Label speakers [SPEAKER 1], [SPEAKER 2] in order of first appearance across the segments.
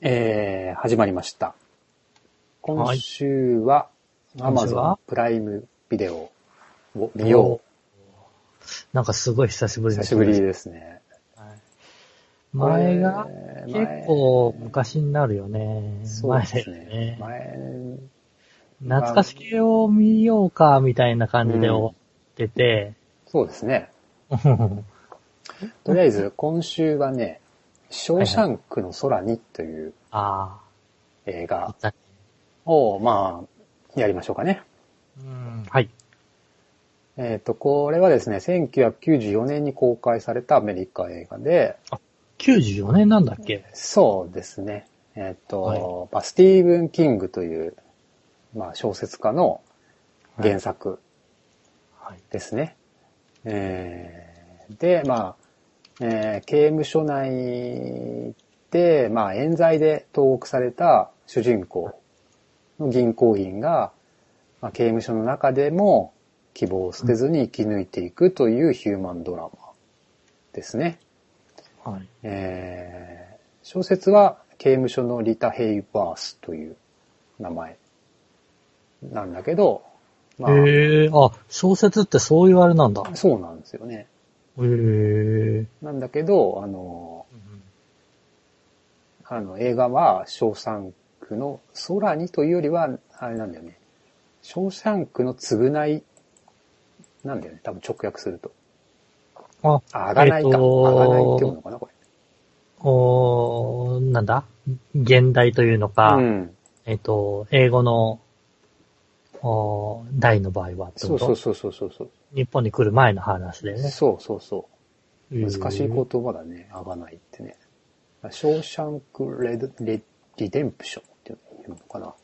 [SPEAKER 1] えー、始まりました。今週は、Amazon
[SPEAKER 2] は
[SPEAKER 1] プライムビデオを見よ
[SPEAKER 2] なんかすごい久しぶ
[SPEAKER 1] う。
[SPEAKER 2] りな
[SPEAKER 1] 久しぶりですね。
[SPEAKER 2] する前が
[SPEAKER 1] えー
[SPEAKER 2] 結構昔になるよね。
[SPEAKER 1] そうですね
[SPEAKER 2] ね。。
[SPEAKER 1] 前、
[SPEAKER 2] 懐かし系を見ようか、みたいな感じで終わってて。
[SPEAKER 1] そうですね。とりあえず、今週はね、ショーシャンクの空にという
[SPEAKER 2] あ
[SPEAKER 1] 映画。を、まあ、やりましょうかね。
[SPEAKER 2] うん、はい。
[SPEAKER 1] えっ、と、これはですね、1994年に公開されたアメリカ映画で、
[SPEAKER 2] 94年なんだっけ？
[SPEAKER 1] そうですね。えっ、と、
[SPEAKER 2] はい
[SPEAKER 1] まあ、スティーブン・キングという、まあ、小説家の原作
[SPEAKER 2] はい。
[SPEAKER 1] ですね。えーで、まあ、えー刑務所内で、まあ、冤罪で投獄された主人公の銀行員が、まあ、刑務所の中でも希望を捨てずに生き抜いていくというヒューマンドラマですね。
[SPEAKER 2] はい。
[SPEAKER 1] えー小説は刑務所のリタ・ヘイバースという名前なんだけど、まあ、
[SPEAKER 2] へえ、あ、小説ってそういうあれなんだ。
[SPEAKER 1] そうなんですよね。なんだけど、あの、あの映画は、ショーシャンクの空にというよりは、あれなんだよね。ショーシャンクの償い、なんだよね。多分直訳すると。
[SPEAKER 2] あ、
[SPEAKER 1] あ、あがないか。
[SPEAKER 2] えっと
[SPEAKER 1] あがないって読むのかな、こ
[SPEAKER 2] おーなんだ？現代というの
[SPEAKER 1] れ。
[SPEAKER 2] か、
[SPEAKER 1] うん。
[SPEAKER 2] えっと、英語の、おー題の場合はってこと？
[SPEAKER 1] そうそうそうそうそうそう。
[SPEAKER 2] 日本に来る前の話でね。
[SPEAKER 1] そうそうそう。難しい言葉だね。あがないってね。ショーシャンクレドレリデンプションっていうのかな。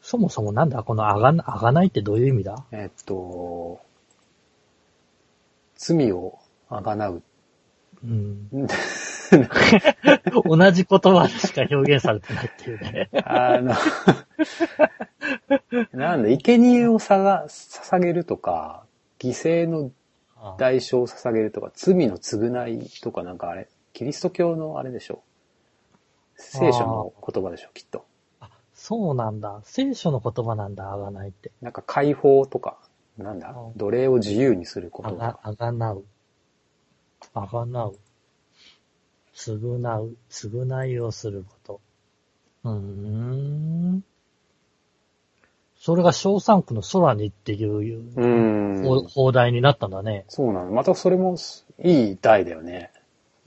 [SPEAKER 2] そもそもなんだ？このあがな、あがないってどういう意味だ？
[SPEAKER 1] えっと、罪をあがなう。
[SPEAKER 2] うん。同じ言葉でしか表現されてないっていうね。
[SPEAKER 1] あの、なんだ、生贄をさが捧げるとか、犠牲の
[SPEAKER 2] あ
[SPEAKER 1] 代償を捧げるとか、罪の償いとかなんかあれ、キリスト教のあれでしょ。聖書の言葉でしょ、きっと。
[SPEAKER 2] そうなんだ。聖書の言葉なんだ、あがないって。
[SPEAKER 1] なんか解放とか、なんだ？
[SPEAKER 2] う、ん
[SPEAKER 1] 奴隷を自由にすることとか。、
[SPEAKER 2] あがあがなう。あがなう。償う。償いをすること。うーん。それが小三区の空にっていう、
[SPEAKER 1] うー
[SPEAKER 2] 放
[SPEAKER 1] ん。
[SPEAKER 2] 放題になったんだね。
[SPEAKER 1] そうなの。またそれもいい題だよね。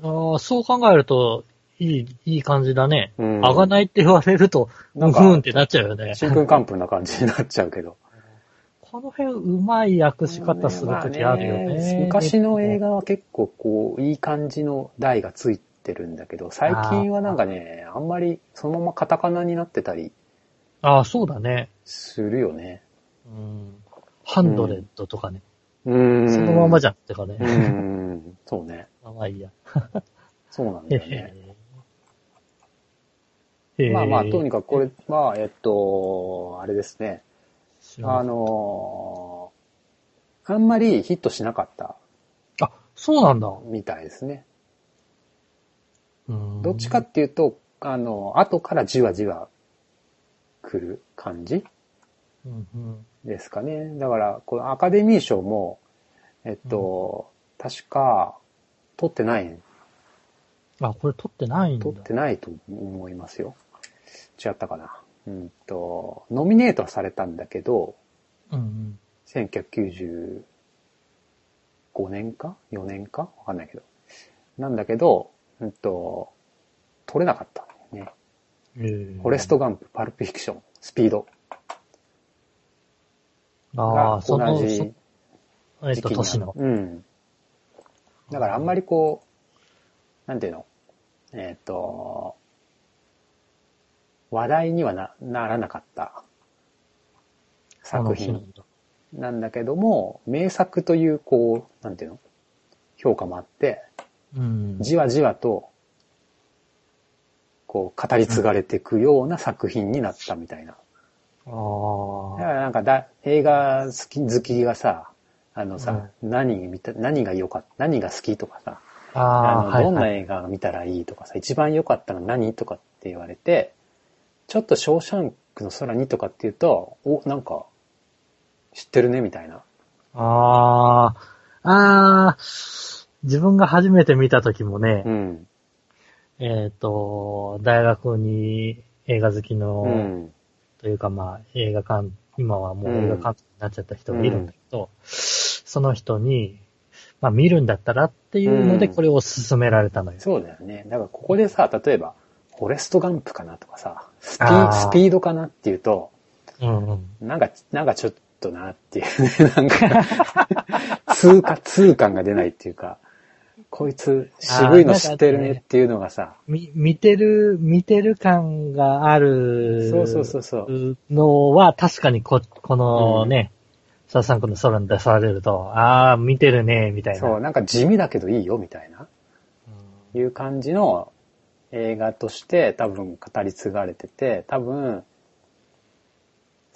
[SPEAKER 2] ああ、そう考えると、いい、いい感じだね。
[SPEAKER 1] うん
[SPEAKER 2] あがないって言われると、
[SPEAKER 1] なんか
[SPEAKER 2] うんうんってなっちゃうよね。
[SPEAKER 1] 新聞完封な感じになっちゃうけど。
[SPEAKER 2] この辺、うまい訳し方するときあるよ
[SPEAKER 1] まあ
[SPEAKER 2] ね。
[SPEAKER 1] 昔の映画は結構こう、いい感じの題がついてるんだけど、最近はなんかね、あんまりそのままカタカナになってたり
[SPEAKER 2] ああ、そうだね。
[SPEAKER 1] するよね。
[SPEAKER 2] うん。ハンドレッドとかね。
[SPEAKER 1] うーん。
[SPEAKER 2] そのままじ
[SPEAKER 1] ゃ
[SPEAKER 2] ゃんってかね。
[SPEAKER 1] うーん。そうね。
[SPEAKER 2] まあまあいいや。
[SPEAKER 1] そうなんだよね。まあまあ、とにかくこれは、えっと、あれですね。あのーあんまりヒットしなかった
[SPEAKER 2] あ、そうなんだ。
[SPEAKER 1] みたいですね。
[SPEAKER 2] うん
[SPEAKER 1] どっちかっていうと、あの、後からじわじわ来る感じ
[SPEAKER 2] うんうん
[SPEAKER 1] ですかね。だから、このアカデミー賞も、えっと、確か、取ってない、
[SPEAKER 2] あ、これ撮ってないんだ。
[SPEAKER 1] 取ってないと思いますよ。違ったかな。うんと、ノミネートはされたんだけど、
[SPEAKER 2] うんうん。
[SPEAKER 1] 1995年か ?4 年か？わかんないけど。なんだけど、うんと、取れなかったんだよね。
[SPEAKER 2] えー
[SPEAKER 1] フォレストガンプ、パルプフィクション、スピード
[SPEAKER 2] あ
[SPEAKER 1] が
[SPEAKER 2] あ、
[SPEAKER 1] 同じ
[SPEAKER 2] そえっと、
[SPEAKER 1] 時期に
[SPEAKER 2] 年の。
[SPEAKER 1] うん。だからあんまりこう、なんていうの？えっ、と、話題にはなならなかった作品なんだけども、名作というこう、なんていうの？評価もあって、
[SPEAKER 2] うん。
[SPEAKER 1] じわじわと、こう、語り継がれていくような作品になったみたいな。
[SPEAKER 2] あ
[SPEAKER 1] だ
[SPEAKER 2] あ。
[SPEAKER 1] からなんかだ、映画好き、好きがさ、あのさ、何見た、何が良かった、何が好きとかさ、
[SPEAKER 2] ああ、
[SPEAKER 1] の、
[SPEAKER 2] はい、
[SPEAKER 1] どんな
[SPEAKER 2] はい。
[SPEAKER 1] 映画が見たらいいとかさ、一番良かったの何とかって言われて、ちょっとショーシャンクの空にとかって言うと、お、なんか、知ってるねみたいな。
[SPEAKER 2] ああ、ああ、自分が初めて見た時もね、
[SPEAKER 1] うん。
[SPEAKER 2] えっ、と、大学に映画好きの、
[SPEAKER 1] うん。
[SPEAKER 2] というかまあ映画館、今はもう映画監督になっちゃった人がいるんだけど、その人に、まあ見るんだったらっていうので
[SPEAKER 1] うん
[SPEAKER 2] これを勧められたのよ。
[SPEAKER 1] そうだよね。だからここでさ、例えば、フォレストガンプかなとかさ、スピスピードかなっていうと、
[SPEAKER 2] うんうん。
[SPEAKER 1] なんか、なんかちょっとなっていうね、なんか、通過、通感が出ないっていうか、こいつ渋いの知ってるねっていうのがさ、
[SPEAKER 2] み、見てる、見てる感がある
[SPEAKER 1] そうそうそうそう。
[SPEAKER 2] のは確かにこ、このね、ササンクの空に出されると、ああ、見てるね、みたいな。
[SPEAKER 1] そう、なんか地味だけどいいよみたいな、
[SPEAKER 2] うん。
[SPEAKER 1] いう感じの映画として多分語り継がれてて、多分、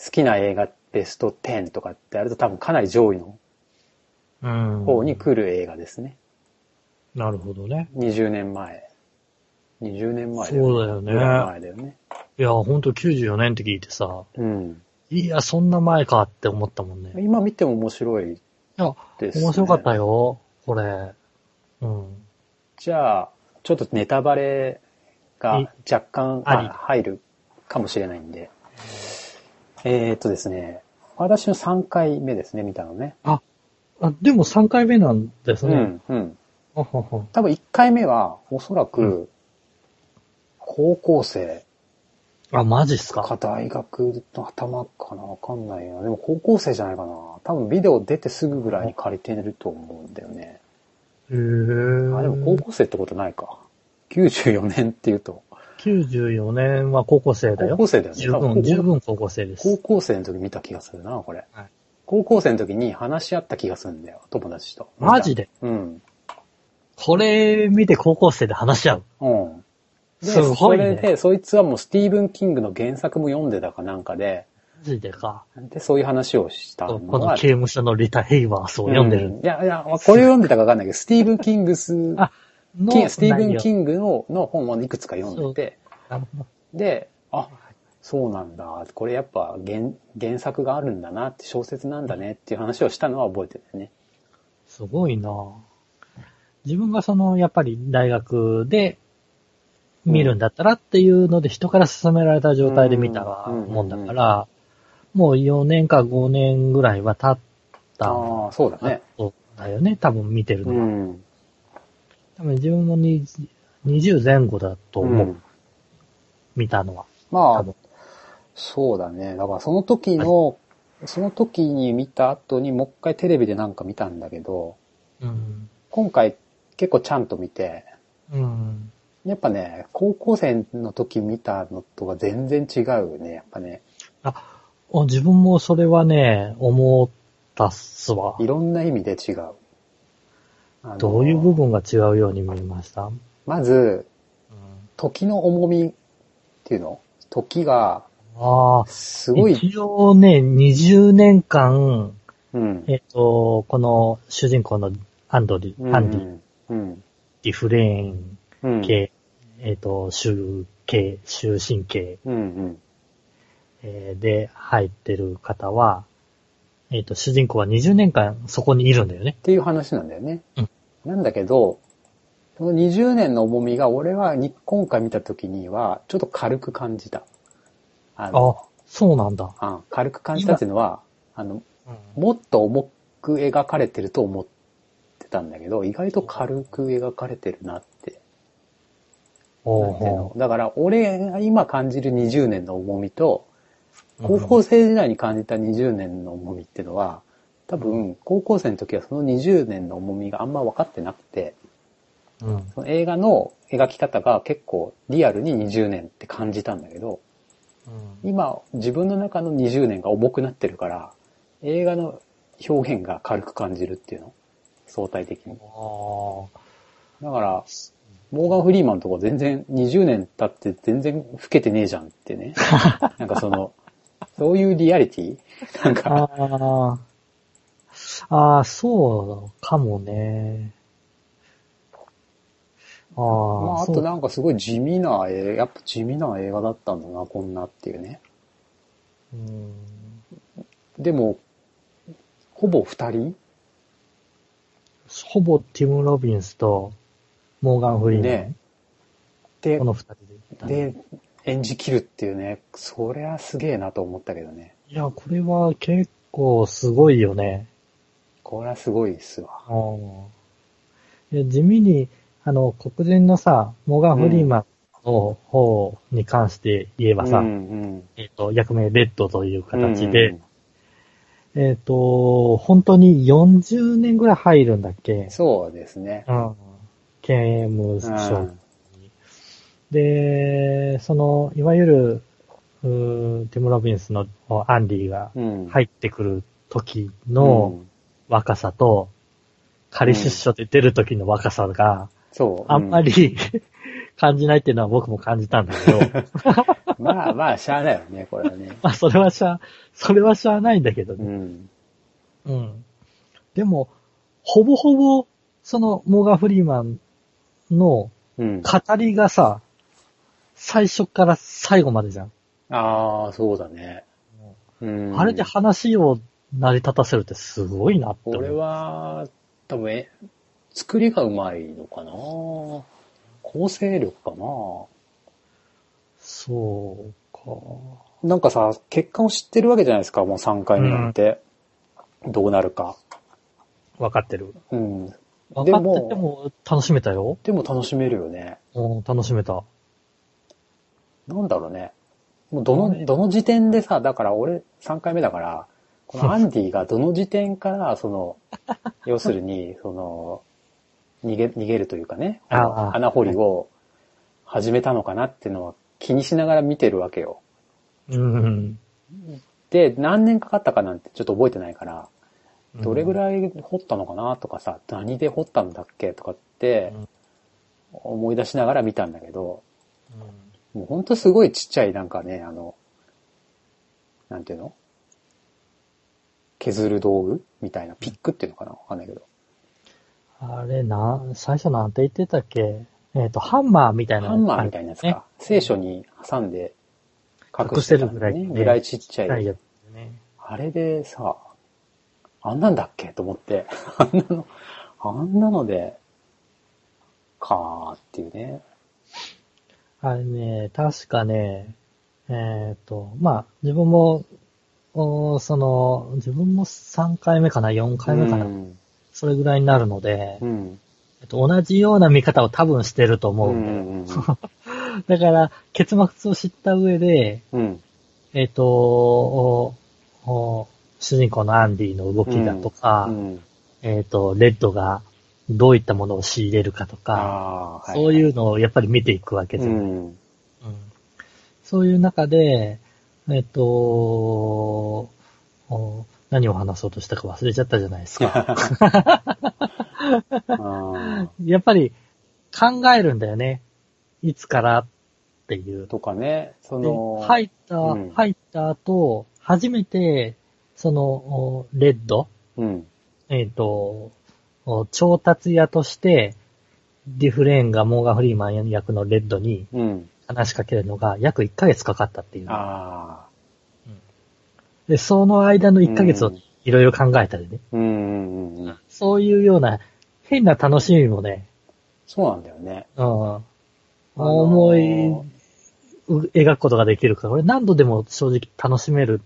[SPEAKER 1] 好きな映画ベスト10とかってやると多分かなり上位の
[SPEAKER 2] うん。
[SPEAKER 1] 方に来る映画ですね。
[SPEAKER 2] なるほどね。
[SPEAKER 1] 20年前。20年前だよね。
[SPEAKER 2] そうだよね
[SPEAKER 1] 前だよね。
[SPEAKER 2] いや、ほんと94年って聞いてさ、
[SPEAKER 1] うん。
[SPEAKER 2] いや、そんな前かって思ったもんね。い
[SPEAKER 1] 今見ても面白い
[SPEAKER 2] や、
[SPEAKER 1] です、ね。
[SPEAKER 2] 面白かったよ、これ。うん。
[SPEAKER 1] じゃあ、ちょっとネタバレが
[SPEAKER 2] い
[SPEAKER 1] 若干入るかもしれないんで。えーっとですね、私の3回目ですね、見たのね。
[SPEAKER 2] あ、でも3回目なんですね。
[SPEAKER 1] うん、うん。多分1回目はおそら
[SPEAKER 2] う
[SPEAKER 1] く、高校生
[SPEAKER 2] あ、マジっす
[SPEAKER 1] か
[SPEAKER 2] か。
[SPEAKER 1] 大学の頭かなわかんないな。でも高校生じゃないかな。多分ビデオ出てすぐぐらいに借りてると思うんだよね。
[SPEAKER 2] へー
[SPEAKER 1] あ、でも高校生ってことないか。94年っていうと。
[SPEAKER 2] 94年は高校生だよ。
[SPEAKER 1] 高校生だよね。
[SPEAKER 2] 十分、十分高校生です。
[SPEAKER 1] 高校生の時見た気がするな、これ。
[SPEAKER 2] はい
[SPEAKER 1] 高校生の時に話し合った気がするんだよ、友達と。
[SPEAKER 2] マジで？
[SPEAKER 1] うん。
[SPEAKER 2] これ見て高校生で話し合う？
[SPEAKER 1] うん。で、
[SPEAKER 2] すごいね
[SPEAKER 1] それで、そいつはもうスティーブン・キングの原作も読んでたかなんかで、
[SPEAKER 2] マジでか。
[SPEAKER 1] で、そういう話をしたの
[SPEAKER 2] この
[SPEAKER 1] は、
[SPEAKER 2] 刑務所のリタ・ヘイワースを読んでる。
[SPEAKER 1] ういや、いや、これを読んでたかわかんないけど、スティーブン・キングス、
[SPEAKER 2] あの
[SPEAKER 1] スティーブン・
[SPEAKER 2] 内
[SPEAKER 1] キングのの本をいくつか読んでて、で、あ、そうなんだ。これやっぱ原原作があるんだなって、小説なんだねっていう話をしたのは覚えてるね。
[SPEAKER 2] すごいな。自分がその、やっぱり大学で見るんだったらっていうので人から勧められた状態で見た
[SPEAKER 1] うん。
[SPEAKER 2] もんだから、もう4年か5年ぐらいは経った
[SPEAKER 1] ああ、そうだね。
[SPEAKER 2] そうだよね、多分見てる
[SPEAKER 1] う
[SPEAKER 2] のは。
[SPEAKER 1] ん。
[SPEAKER 2] 多分自分も20 20前後だと思う、
[SPEAKER 1] うん
[SPEAKER 2] 見たのは。
[SPEAKER 1] まあ
[SPEAKER 2] 多分、
[SPEAKER 1] そうだね。だからその時の、その時に見た後にもう一回テレビでなんか見たんだけど、
[SPEAKER 2] うん。
[SPEAKER 1] 今回結構ちゃんと見て、
[SPEAKER 2] うん。
[SPEAKER 1] やっぱね、高校生の時見たのとは全然違うね、やっぱね。
[SPEAKER 2] あ、自分もそれはね、思ったっすわ
[SPEAKER 1] い。ろんな意味で違う。
[SPEAKER 2] どういう部分が違うように見えました？
[SPEAKER 1] まず、時の重みっていうの？時が、
[SPEAKER 2] ああ、
[SPEAKER 1] すごい、
[SPEAKER 2] 一応ね、20年間、
[SPEAKER 1] うん。
[SPEAKER 2] えっ、と、この主人公のアンドリ、
[SPEAKER 1] うん
[SPEAKER 2] アンディ、
[SPEAKER 1] うん。
[SPEAKER 2] ディフレーン
[SPEAKER 1] うん。
[SPEAKER 2] 系、えっ、と、集系、終身系、
[SPEAKER 1] うんうん。
[SPEAKER 2] えーで入ってる方は、えっ、と、主人公は20年間そこにいるんだよね
[SPEAKER 1] っ。ていう話なんだよね。
[SPEAKER 2] うん
[SPEAKER 1] なんだけど、その20年の重みが俺はに今回見た時にはちょっと軽く感じた。あの、
[SPEAKER 2] あ、そうなんだ。
[SPEAKER 1] あ軽く感じたっていうのは、あの、
[SPEAKER 2] うん
[SPEAKER 1] もっと重く描かれてると思ってたんだけど、意外と軽く描かれてるなって。
[SPEAKER 2] お
[SPEAKER 1] だから俺が今感じる20年の重みと、高校生時代に感じた20年の重みっていうのは、多分高校生の時はその20年の重みがあんま分かってなくて、
[SPEAKER 2] うん。
[SPEAKER 1] その映画の描き方が結構リアルに20年って感じたんだけど、
[SPEAKER 2] うん
[SPEAKER 1] 今自分の中の20年が重くなってるから、映画の表現が軽く感じるっていうの相対的に。
[SPEAKER 2] あ
[SPEAKER 1] だから、モーガン・フリーマンとか全然20年経って全然老けてねえじゃんってね。なんかその、そういうリアリティ？なん
[SPEAKER 2] あ。
[SPEAKER 1] か、
[SPEAKER 2] ああ。ああ、そうかもね。ああ、
[SPEAKER 1] まあ、あとなんかすごい地味な映やっぱ地味な映画だったんだな、こんなっていうね。
[SPEAKER 2] うん
[SPEAKER 1] でも、ほぼ二人？
[SPEAKER 2] ほぼティム・ロビンスとモーガン・フリーマン、
[SPEAKER 1] ねで
[SPEAKER 2] こ、の二人で
[SPEAKER 1] で、演じ切るっていうね、そりゃすげえなと思ったけどね。
[SPEAKER 2] いや、これは結構すごいよね。
[SPEAKER 1] これはすごいっすわ。
[SPEAKER 2] 地味に、あの、黒人のさ、モーガン・フリーマンの方に関して言えばさ、
[SPEAKER 1] うんうん、
[SPEAKER 2] えっ、と、役名レッドという形で、
[SPEAKER 1] うん
[SPEAKER 2] えっ、と、本当に40年ぐらい入るんだっけ？
[SPEAKER 1] そうですね。
[SPEAKER 2] うん。刑務
[SPEAKER 1] う
[SPEAKER 2] 所
[SPEAKER 1] ん
[SPEAKER 2] で、その、いわゆる、うーティム・ロビンスのアンディが
[SPEAKER 1] うん。
[SPEAKER 2] 入ってくる時の若さと、仮出所で出る時の若さが
[SPEAKER 1] そう。
[SPEAKER 2] あんまり、感じないっていうのは僕も感じたんだけど、
[SPEAKER 1] うん。まあまあ、しゃあないよね、これはね。
[SPEAKER 2] まあそれはしゃあ、それはしゃあないんだけど
[SPEAKER 1] う
[SPEAKER 2] ね。
[SPEAKER 1] ん。
[SPEAKER 2] うん。でも、ほぼほぼ、その、モーガン・フリーマンの
[SPEAKER 1] うん。
[SPEAKER 2] 語りがさ、最初から最後までじゃん。
[SPEAKER 1] ああ、そうだね。うん。
[SPEAKER 2] あれで話を成り立たせるってすごいなって。
[SPEAKER 1] 俺は、多分、え、作りがうまいのかな？構成力かな？
[SPEAKER 2] そうか。
[SPEAKER 1] なんかさ、結果を知ってるわけじゃないですか、もう3回目なんて。どうなるか。
[SPEAKER 2] わかってる。
[SPEAKER 1] うん。
[SPEAKER 2] わかってても楽しめたよ。
[SPEAKER 1] でも楽しめるよね。
[SPEAKER 2] うん、楽しめた。
[SPEAKER 1] なんだろうね。もうどの、どの時点でさ、だから俺3回目だから、このアンディがどの時点から、その、要するに、その、逃げ、逃げるというかね、穴掘りを始めたのかなっていうのは気にしながら見てるわけよ。
[SPEAKER 2] うん。
[SPEAKER 1] で、何年かかったかなんてちょっと覚えてないから、どれぐ
[SPEAKER 2] い
[SPEAKER 1] らい掘ったのかなとかさ、何で掘ったんだっけとかって思い出しながら見たんだけど、もうほんとすごいちっちゃいなんかね、あの、なんていうの？削る道具みたいな、ピックっていうのかな？わかんないけど。
[SPEAKER 2] あれな、最初なんて言ってたっけ？えっ、と、ハンマーみたいな。
[SPEAKER 1] ハンマーみたいなやつ
[SPEAKER 2] ね
[SPEAKER 1] か。聖書に挟んで隠
[SPEAKER 2] 隠してて
[SPEAKER 1] したんだ
[SPEAKER 2] るぐらいね
[SPEAKER 1] ね。ぐらいちっちゃい
[SPEAKER 2] やつね。
[SPEAKER 1] あれでさ、あんなんだっけ？と思って、あんなの、あんなので、かーっていうね。
[SPEAKER 2] あれね、確かね、えっ、と、まあ、自分も、おその、自分も3回目かな、4回目かな、
[SPEAKER 1] うん。
[SPEAKER 2] それぐらいになるので、
[SPEAKER 1] うん。
[SPEAKER 2] えっと、同じような見方を多分してると
[SPEAKER 1] う
[SPEAKER 2] 思うんだよ。
[SPEAKER 1] んうん
[SPEAKER 2] だから、結末を知った上で、
[SPEAKER 1] うん。うん。
[SPEAKER 2] えっ、と主人公のアンディの動きだとか、
[SPEAKER 1] うん。
[SPEAKER 2] えっ、と、レッドがどういったものを仕入れるかとか、
[SPEAKER 1] ああー、。
[SPEAKER 2] そういううのをやっぱり見ていくわけじゃない。
[SPEAKER 1] うん。
[SPEAKER 2] うんそういう中で、えっ、とお何を話そうとしたか忘れちゃったじゃないですか。
[SPEAKER 1] あ
[SPEAKER 2] やっぱり考えるんだよね。いつからっていう
[SPEAKER 1] ー。とかね、そ
[SPEAKER 2] で
[SPEAKER 1] の、
[SPEAKER 2] 入った、
[SPEAKER 1] うん
[SPEAKER 2] 入った後、初めて、その、おレッド、
[SPEAKER 1] うん。
[SPEAKER 2] えっ、と、お調達屋として、ディフレーンがモーガン・フリーマン役のレッドに
[SPEAKER 1] うん。
[SPEAKER 2] 話しかけるのが約1ヶ月かかったっていう。
[SPEAKER 1] ああ。
[SPEAKER 2] で、その間の1ヶ月を
[SPEAKER 1] うん
[SPEAKER 2] いろいろ考えたりね。
[SPEAKER 1] うんうんうんうん。
[SPEAKER 2] そういうような変な楽しみもね、
[SPEAKER 1] そうなんだよね。
[SPEAKER 2] うん、思い、う描くことができるから、俺何度でも正直楽しめる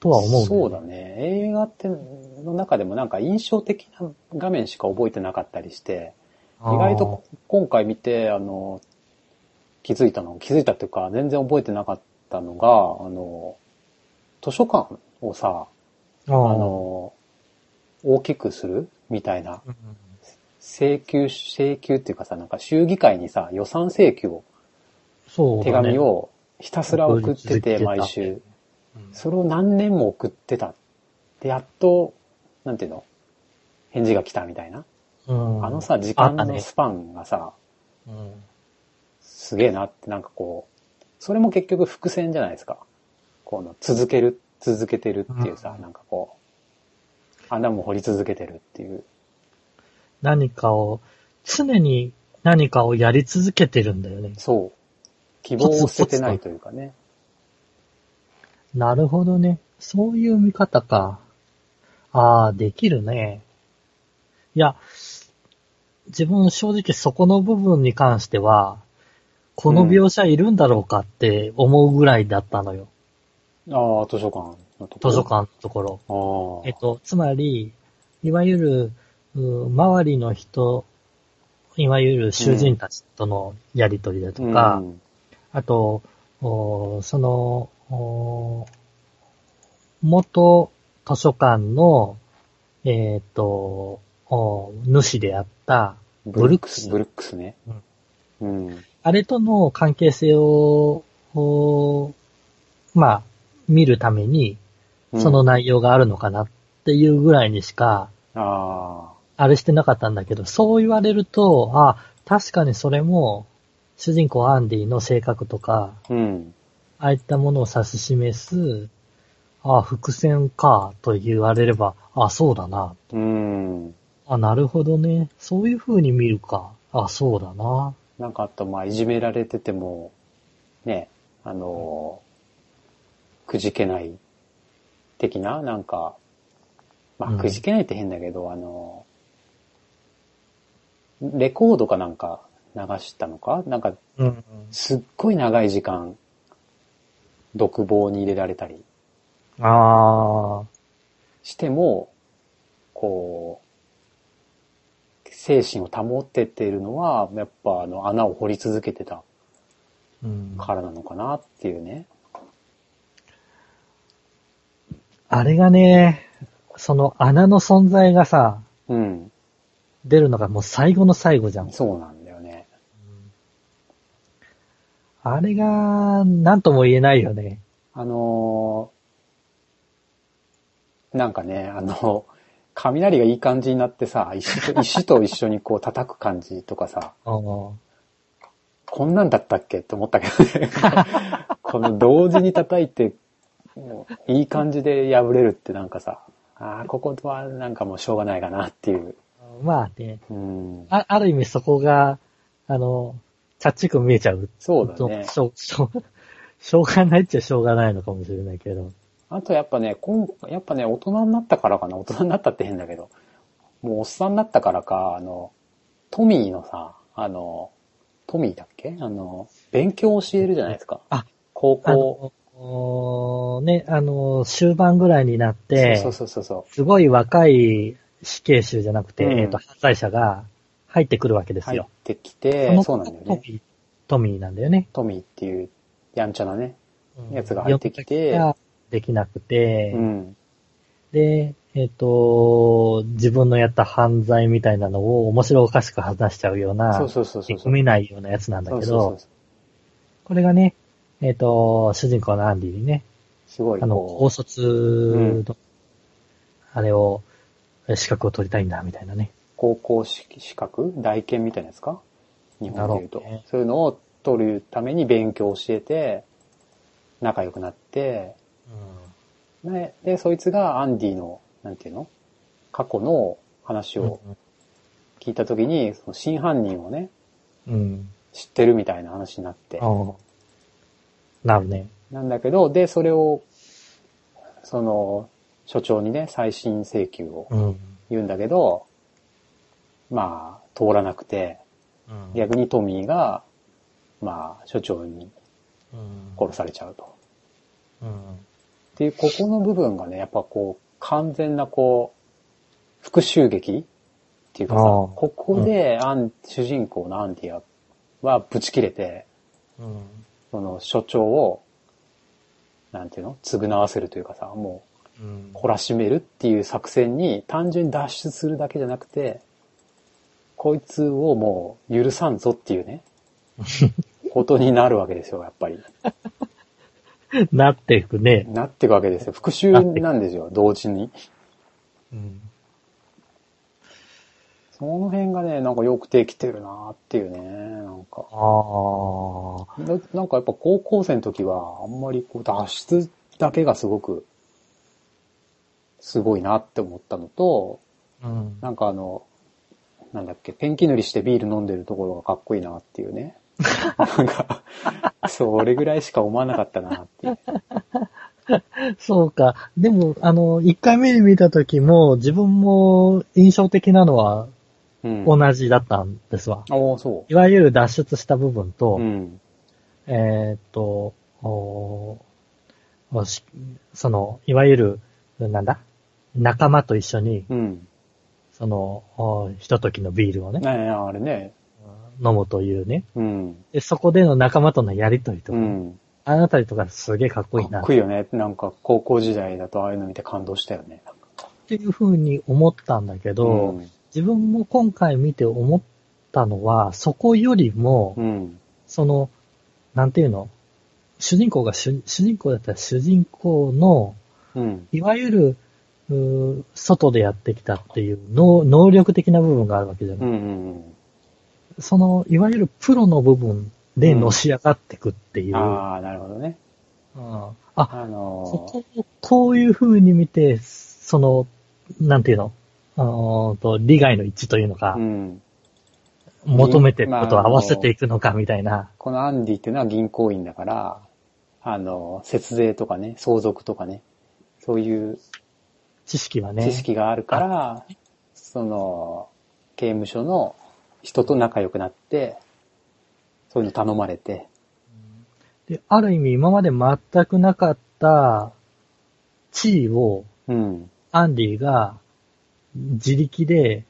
[SPEAKER 2] とは思うんだよ
[SPEAKER 1] そうだね。映画って、の中でもなんか印象的な画面しか覚えてなかったりして、意外と今回見て、あの、気づいたの、気づいたっていうか、全然覚えてなかったのが、あの、図書館をさ、
[SPEAKER 2] あ
[SPEAKER 1] あの、大きくするみたいな、
[SPEAKER 2] うん
[SPEAKER 1] 請求、請求っていうかさ、なんか衆議会にさ、予算請求を、手
[SPEAKER 2] そうだね。
[SPEAKER 1] 紙をひたすら送ってて、毎週。
[SPEAKER 2] うん。
[SPEAKER 1] それを何年も送ってた。で、やっと、なんていうの？返事が来たみたいな？
[SPEAKER 2] うん
[SPEAKER 1] あのさ、時間のスパンがさ、
[SPEAKER 2] うん
[SPEAKER 1] すげえなって、なんかこう、それも結局伏線じゃないですか。この、続ける、続けてるっていうさ、
[SPEAKER 2] うん
[SPEAKER 1] なんかこう、穴も掘り続けてるっていう。
[SPEAKER 2] 何かを常に何かをやり続けてるんだよね。
[SPEAKER 1] そう。希望を捨ててないというかね。
[SPEAKER 2] なるほどね。そういう見方か。ああ、できるね。いや、自分正直そこの部分に関しては、この描写いるんだろうかって思うぐらいだったのよ。
[SPEAKER 1] ああ、図書館のところ。
[SPEAKER 2] 図書館のところ。
[SPEAKER 1] ああ。
[SPEAKER 2] えっと、つまり、いわゆる、う周りの人、いわゆる囚人たちとのやりとりだとか、
[SPEAKER 1] うん
[SPEAKER 2] あと、おその、お元図書館の、えっ、と、お主であったブルックス。
[SPEAKER 1] ブルックスね。うん。
[SPEAKER 2] あれとの関係性を、おまあ、見るために、
[SPEAKER 1] うん
[SPEAKER 2] その、内容があるのかなっていうぐらいにしか、
[SPEAKER 1] あ
[SPEAKER 2] あれしてなかったんだけど、そう言われると、あ、確かにそれも、主人公アンディの性格とか、
[SPEAKER 1] あ。うん。
[SPEAKER 2] ああいったものを指し示す、あ、伏線か、と言われれば、あ、そうだな。
[SPEAKER 1] うん。
[SPEAKER 2] あ、なるほどね。そういう風に見るか。あ、そうだな。
[SPEAKER 1] なんかあと、まあ、いじめられてても、ね、あの、くじけない的な、なんか、まあ、
[SPEAKER 2] うん
[SPEAKER 1] くじけないって変だけど、あの、レコードかなんか流したのか？なんか、
[SPEAKER 2] うん。
[SPEAKER 1] すっごい長い時間、独房に入れられたり
[SPEAKER 2] ああ。
[SPEAKER 1] しても、こう、精神を保ってってるのは、やっぱあの穴を掘り続けてた
[SPEAKER 2] うん。
[SPEAKER 1] からなのかなっていうね。
[SPEAKER 2] あれがね、その穴の存在がさ、
[SPEAKER 1] うん。
[SPEAKER 2] 出るのがもう最後の最後じゃん。
[SPEAKER 1] そうなんだよね。
[SPEAKER 2] あれが、なんとも言えないよね。
[SPEAKER 1] あのーなんかね、あの、雷がいい感じになってさ、石と 石と一緒にこう叩く感じとかさ、
[SPEAKER 2] うん
[SPEAKER 1] こんなんだったっけって思ったけどね。この同時に叩いて、もういい感じで破れるってなんかさ、ああ、ここはなんかもうしょうがないかなっていう。
[SPEAKER 2] まあね、
[SPEAKER 1] うん。
[SPEAKER 2] あある意味そこが、あの、チャッチく見えちゃう。
[SPEAKER 1] そうだね。
[SPEAKER 2] しょう、しょう、しょうがないっちゃしょうがないのかもしれないけど。
[SPEAKER 1] あとやっぱね、こんやっぱね、大人になったからかな。大人になったって変だけど。もうおっさんになったからか、あの、トミーのさ、あの、トミーだっけ？あの、勉強を教えるじゃないですか。
[SPEAKER 2] あ、
[SPEAKER 1] 高
[SPEAKER 2] あ
[SPEAKER 1] 校。
[SPEAKER 2] ね、あの、終盤ぐらいになって、
[SPEAKER 1] そうそうそうそ
[SPEAKER 2] すごい若い死刑囚じゃなくて、
[SPEAKER 1] うん
[SPEAKER 2] えっと、犯罪者が入ってくるわけで
[SPEAKER 1] う。入っ
[SPEAKER 2] すよ。
[SPEAKER 1] てきて、
[SPEAKER 2] の
[SPEAKER 1] そうなんだよね。
[SPEAKER 2] トミー、トミーなんだよね。
[SPEAKER 1] トミーっていう、やんちゃなね。
[SPEAKER 2] うん
[SPEAKER 1] やつが入ってきて
[SPEAKER 2] 読み書きができなくて、
[SPEAKER 1] うん。
[SPEAKER 2] で、えっ、と、自分のやった犯罪みたいなのを面白おかしく話しちゃうような、
[SPEAKER 1] そうそうそうそう。
[SPEAKER 2] 憎めないようなやつなんだけど
[SPEAKER 1] そうそうそう、
[SPEAKER 2] これがね、えっ、と、主人公のアンディにね、
[SPEAKER 1] すごい。
[SPEAKER 2] あの、
[SPEAKER 1] こ
[SPEAKER 2] 高卒の、あれを、資格を取りたいんだ、みたいなね。
[SPEAKER 1] う、高校資格？大研みたいなやつか？日本で言うと。
[SPEAKER 2] ね。
[SPEAKER 1] そういうのを取るために勉強を教えて、仲良くなって、ねで、そいつがアンディの、なんていうの？過去の話を聞いたときに、その真犯人をね、
[SPEAKER 2] うん。うん。
[SPEAKER 1] 知ってるみたいな話になって。
[SPEAKER 2] なるね。
[SPEAKER 1] なんだけど、で、それを、その、所長にね、再審請求を
[SPEAKER 2] うん。
[SPEAKER 1] 言うんだけど、まあ、通らなくて、
[SPEAKER 2] うん。
[SPEAKER 1] 逆にトミーが、まあ、所長に
[SPEAKER 2] うん。
[SPEAKER 1] 殺されちゃうと。
[SPEAKER 2] うん。
[SPEAKER 1] っていう、ここの部分がね、やっぱこう、完全なこう、復讐劇っていうかさ、ここでアン、主人公のアンディアはブチ切れて、
[SPEAKER 2] うん。
[SPEAKER 1] その所長を、なんていうの？償わせるというかさ、も
[SPEAKER 2] うん
[SPEAKER 1] う懲らしめるっていう作戦に単純に脱出するだけじゃなくて、こいつをもう許さんぞっていうね、ことになるわけですよ、やっぱり。
[SPEAKER 2] なっていくね。
[SPEAKER 1] なっていくわけですよ。復讐なんですよ、同時に。
[SPEAKER 2] うん。
[SPEAKER 1] その辺がね、なんかよくできてるなっていうね、なんか。
[SPEAKER 2] ああ。
[SPEAKER 1] ななんかやっぱ高校生の時は、あんまりこう脱出だけがすごく、すごいなって思ったのと、
[SPEAKER 2] うん。
[SPEAKER 1] なんかあの、なんだっけ、ペンキ塗りしてビール飲んでるところがかっこいいなっていうね。なんか、それぐらいしか思わなかったなっていう。
[SPEAKER 2] そうか。でも、あの、一回目に見た時も、自分も印象的なのは
[SPEAKER 1] うん。
[SPEAKER 2] 同じだったんですわ。
[SPEAKER 1] おーそ
[SPEAKER 2] いわゆる脱出した部分と、
[SPEAKER 1] う。うん。
[SPEAKER 2] えーっと、その、いわゆる、なんだ？仲間と一緒に、
[SPEAKER 1] うん。
[SPEAKER 2] その、おひとときのビールをね、
[SPEAKER 1] ねえ、あれね。
[SPEAKER 2] 飲むというね。
[SPEAKER 1] うん。
[SPEAKER 2] で、そこでの仲間とのやりとりとか、
[SPEAKER 1] うん。
[SPEAKER 2] あのあたりとかすげえかっこいいな
[SPEAKER 1] かっこいいよね。なんか、高校時代だとああいうの見て感動したよね。
[SPEAKER 2] っていうふうに思ったんだけど、
[SPEAKER 1] うん。
[SPEAKER 2] 自分も今回見て思ったのは、そこよりも、
[SPEAKER 1] うん。
[SPEAKER 2] その、なんていうの？主人公が主主人公だったら主人公の、
[SPEAKER 1] うん。
[SPEAKER 2] いわゆる、外でやってきたっていう能能力的な部分があるわけじゃない、
[SPEAKER 1] うん。うん。
[SPEAKER 2] その、いわゆるプロの部分でのし上がってくっていう。
[SPEAKER 1] ああ、なるほどね。
[SPEAKER 2] うんあ、
[SPEAKER 1] あ
[SPEAKER 2] こ
[SPEAKER 1] の
[SPEAKER 2] こをこういう風に見て、その、なんていうの？あのと、利害の一致というのか
[SPEAKER 1] ー、う、ん。
[SPEAKER 2] 求めてることを合わせていくのかみたいな。
[SPEAKER 1] このアンディっていうのは銀行員だから、あの、節税とかね、相続とかね、そういう
[SPEAKER 2] 知識はね。
[SPEAKER 1] 知識があるから、その、刑務所の人と仲良くなって、そういうの頼まれて、
[SPEAKER 2] で、ある意味今まで全くなかった地位を
[SPEAKER 1] うん。
[SPEAKER 2] アンディが自力で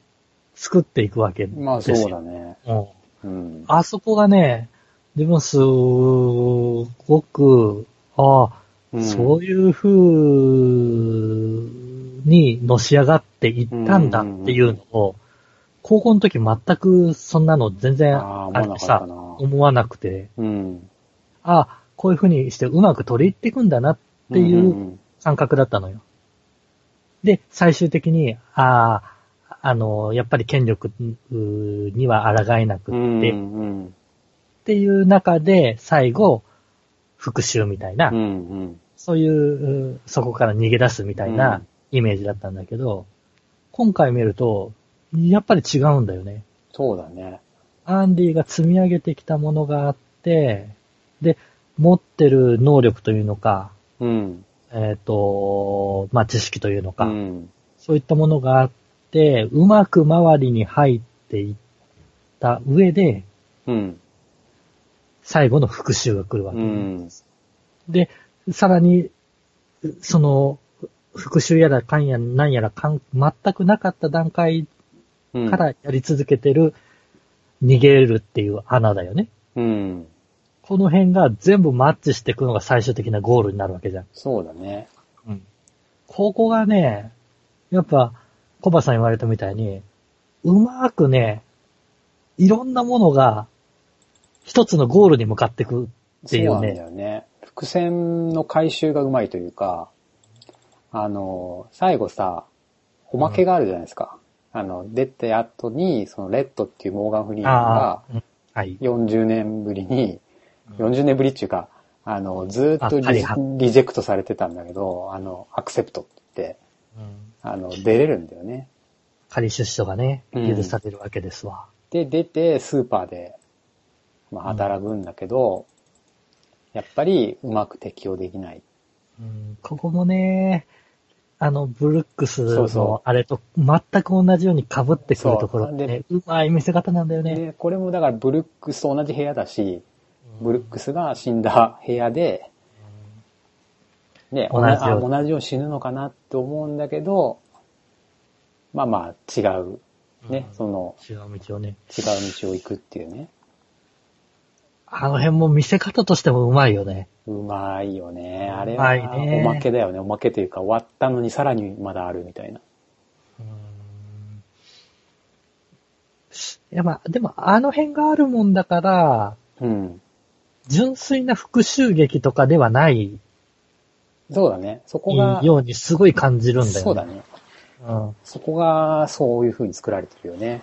[SPEAKER 2] 作っていくわけですよ。
[SPEAKER 1] まあそうだね。
[SPEAKER 2] うん
[SPEAKER 1] うん。
[SPEAKER 2] あそこがね、自分すごく、ああ、
[SPEAKER 1] うん
[SPEAKER 2] そういう風にのし上がっていったんだっていうのを、高校の時全くそんなの全然
[SPEAKER 1] あ
[SPEAKER 2] れさ。思わなくて、
[SPEAKER 1] うん。
[SPEAKER 2] ああ、こういう風にしてうまく取り入っていくんだなっていううん感覚だったのよ。で、最終的に、ああ、あの、やっぱり権力には抗えなく
[SPEAKER 1] うん。
[SPEAKER 2] って、っ
[SPEAKER 1] うん。うん。
[SPEAKER 2] ていう中で、最後、復讐みたいな、
[SPEAKER 1] うん。うん。
[SPEAKER 2] そういう、うそこから逃げ出すみたいなイメージだったんだけど、今回見ると、やっぱり違うんだよね。
[SPEAKER 1] そうだね。
[SPEAKER 2] アンディが積み上げてきたものがあって、で、持ってる能力というのか、
[SPEAKER 1] うん。
[SPEAKER 2] えっ、と、まあ、知識というのか、
[SPEAKER 1] うん。
[SPEAKER 2] そういったものがあって、うまく周りに入っていった上で、
[SPEAKER 1] うん。
[SPEAKER 2] 最後の復讐が来るわけ。
[SPEAKER 1] うん。
[SPEAKER 2] で、さらに、その、復讐やらかんやなんやらかん全くなかった段階
[SPEAKER 1] うん。
[SPEAKER 2] からやり続けてる、逃げるっていう穴だよね。
[SPEAKER 1] うん。
[SPEAKER 2] この辺が全部マッチしていくのが最終的なゴールになるわけじゃん。
[SPEAKER 1] そうだね。
[SPEAKER 2] うん。ここがね、やっぱ、コバさん言われたみたいに、うまくね、いろんなものが、一つのゴールに向かっていくっていう
[SPEAKER 1] そうなんだ
[SPEAKER 2] ね。
[SPEAKER 1] よね。伏線の回収がうまいというか、あの、最後さ、おまけがあるじゃないですか。あの、出て後に、そのレッドっていうモーガン・フリーマンが
[SPEAKER 2] ああ、うんはい。
[SPEAKER 1] 40年ぶりに、40年ぶりっていうか、あの、ずーっとリジェクトされてたんだけど、あの、アクセプトって
[SPEAKER 2] うん
[SPEAKER 1] 言って、あの、出れるんだよね。
[SPEAKER 2] 仮出所がね、
[SPEAKER 1] うん
[SPEAKER 2] 許されるわけですわ。
[SPEAKER 1] で、出て、スーパーで、まあ、働くんだけど、やっぱりうまく適応できない。
[SPEAKER 2] うんここもね、あの、ブルックス
[SPEAKER 1] そうそ
[SPEAKER 2] のあれと全く同じように被ってくるところってね、うまい見せ方なんだよね。
[SPEAKER 1] で、これもだからブルックスと同じ部屋だし、ブルックスが死んだ部屋で、ね、
[SPEAKER 2] 同じよう
[SPEAKER 1] 同じように死ぬのかなって思うんだけど、まあまあ違う、ね、
[SPEAKER 2] うん
[SPEAKER 1] その
[SPEAKER 2] 違う道をね。
[SPEAKER 1] 違う道を行くっていうね。
[SPEAKER 2] あの辺も見せ方としてもうまいよね。
[SPEAKER 1] うまいよね。あれは
[SPEAKER 2] ね
[SPEAKER 1] おまけだよね。おまけというか終わったのにさらにまだあるみたいな。
[SPEAKER 2] いやまあ、でもあの辺があるもんだから、
[SPEAKER 1] うん。
[SPEAKER 2] 純粋な復讐劇とかではない
[SPEAKER 1] そうだね。そこが、
[SPEAKER 2] ようにすごい感じるんだよね。
[SPEAKER 1] そうだね。
[SPEAKER 2] うん。
[SPEAKER 1] そこがそういう風に作られてるよね。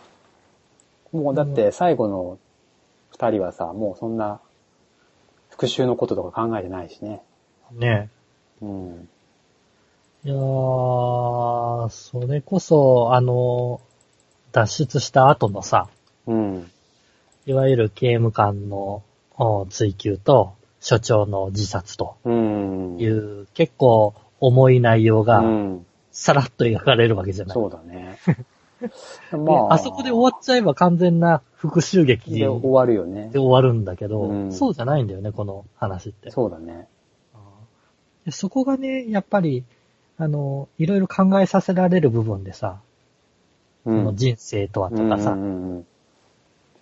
[SPEAKER 1] もうだって最後の二人はさ、もうそんな復讐のこととか考えてないしね。
[SPEAKER 2] ね
[SPEAKER 1] うん。
[SPEAKER 2] いやー、それこそ、あの、脱出した後のさ、
[SPEAKER 1] うん。
[SPEAKER 2] いわゆる刑務官のお追及と、所長の自殺と
[SPEAKER 1] うん。
[SPEAKER 2] いう、結構重い内容
[SPEAKER 1] う
[SPEAKER 2] が、
[SPEAKER 1] ん。
[SPEAKER 2] さらっと描かれるわけじゃない。
[SPEAKER 1] そうだね。
[SPEAKER 2] で
[SPEAKER 1] ま
[SPEAKER 2] あそこで終わっちゃえば完全な復讐劇で
[SPEAKER 1] で終わるよね。
[SPEAKER 2] 終わるんだけど、
[SPEAKER 1] うん
[SPEAKER 2] そうじゃないんだよね、この話って。
[SPEAKER 1] そうだね。
[SPEAKER 2] でそこがね、やっぱり、あの、いろいろ考えさせられる部分でさ、
[SPEAKER 1] う
[SPEAKER 2] その人生とはとかさ、
[SPEAKER 1] うんうんうん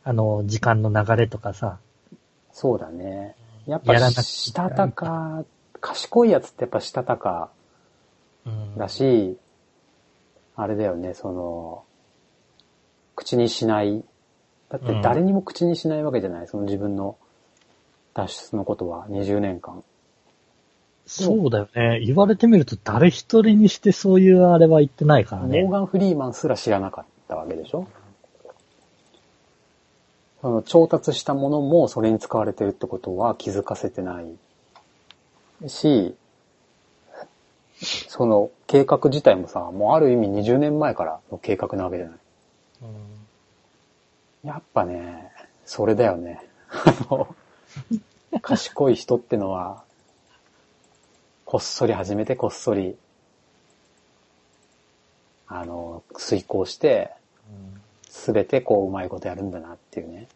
[SPEAKER 2] あの、時間の流れとかさ、
[SPEAKER 1] そうだね。やっぱしたたか、賢いやつってやっぱしたたか
[SPEAKER 2] うん
[SPEAKER 1] だし、あれだよね、その、口にしない。だって誰にも口にしないわけじゃない、その自分の脱出のことは20年間。
[SPEAKER 2] そうだよね。言われてみると誰一人にしてそういうあれは言ってないからね
[SPEAKER 1] モー。ガン・フリーマンすら知らなかったわけでしょその調達したものもそれに使われてるってことは気づかせてないし、その計画自体もさ、もうある意味20年前からの計画なわけじゃない。やっぱね、それだよね。あの、賢い人ってのは、こっそり始めてこっそり、あの、遂行して、すべてこううまいことやるんだなっていうね。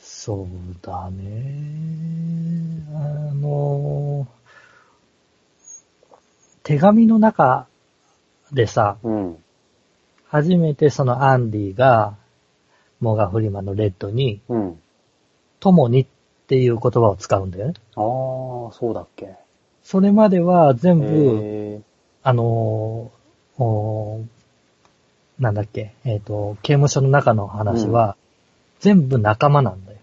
[SPEAKER 2] そうだね。あの、手紙の中でさ、
[SPEAKER 1] うん。
[SPEAKER 2] 初めてそのアンディが、モーガン・フリーマンのレッドに、
[SPEAKER 1] うん。
[SPEAKER 2] 共にっていう言葉を使うんだよね。
[SPEAKER 1] ああ、そうだっけ。
[SPEAKER 2] それまでは全部、
[SPEAKER 1] へ
[SPEAKER 2] あのーおーなんだっけ、えっ、と、刑務所の中の話は、全部仲間なんだよ。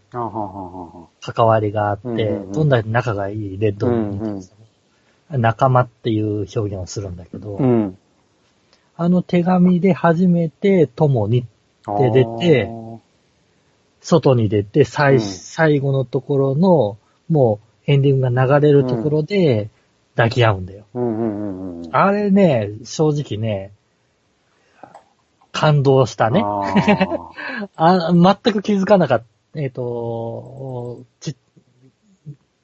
[SPEAKER 2] 関わりがあって、
[SPEAKER 1] うんうんうん
[SPEAKER 2] どんなに仲がいいレッドに対しても、仲間っていう表現をするんだけど、
[SPEAKER 1] うん。
[SPEAKER 2] あの手紙で初めて共にで出て
[SPEAKER 1] あー
[SPEAKER 2] 外に出て、最、
[SPEAKER 1] うん
[SPEAKER 2] 最後のところの、もうエンディングが流れるところで抱き合うんだよ。
[SPEAKER 1] うんうんうんうん。
[SPEAKER 2] あれね、正直ね、感動したね。
[SPEAKER 1] あ
[SPEAKER 2] あ全く気づかなかった。えっ、と、ち、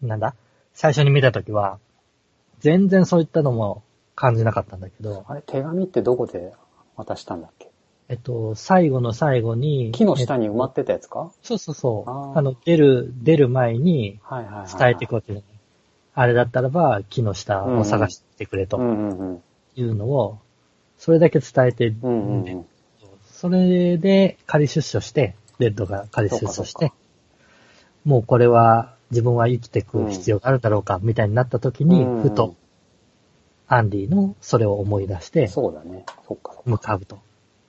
[SPEAKER 2] なんだ？最初に見たときは、全然そういったのも感じなかったんだけど
[SPEAKER 1] ー、あれ、手紙ってどこで渡したんだっけ？
[SPEAKER 2] えっと、最後の最後に、
[SPEAKER 1] 木の下に埋ま
[SPEAKER 2] っ
[SPEAKER 1] ってたやつか、
[SPEAKER 2] そうそうそう。
[SPEAKER 1] あー
[SPEAKER 2] あの、出る、出る前に。伝えていくわけじゃない。あれだったらば、木の下を探してくれと。いうのを、それだけ伝えて。それで仮出所して、レッドが仮出所して、もうこれは自分は生きていく必要があるだろうか、みたいになった時に、
[SPEAKER 1] うん
[SPEAKER 2] ふと、アンディのそれを思い出して、
[SPEAKER 1] そうだね。そっかそっか。
[SPEAKER 2] 向かうと。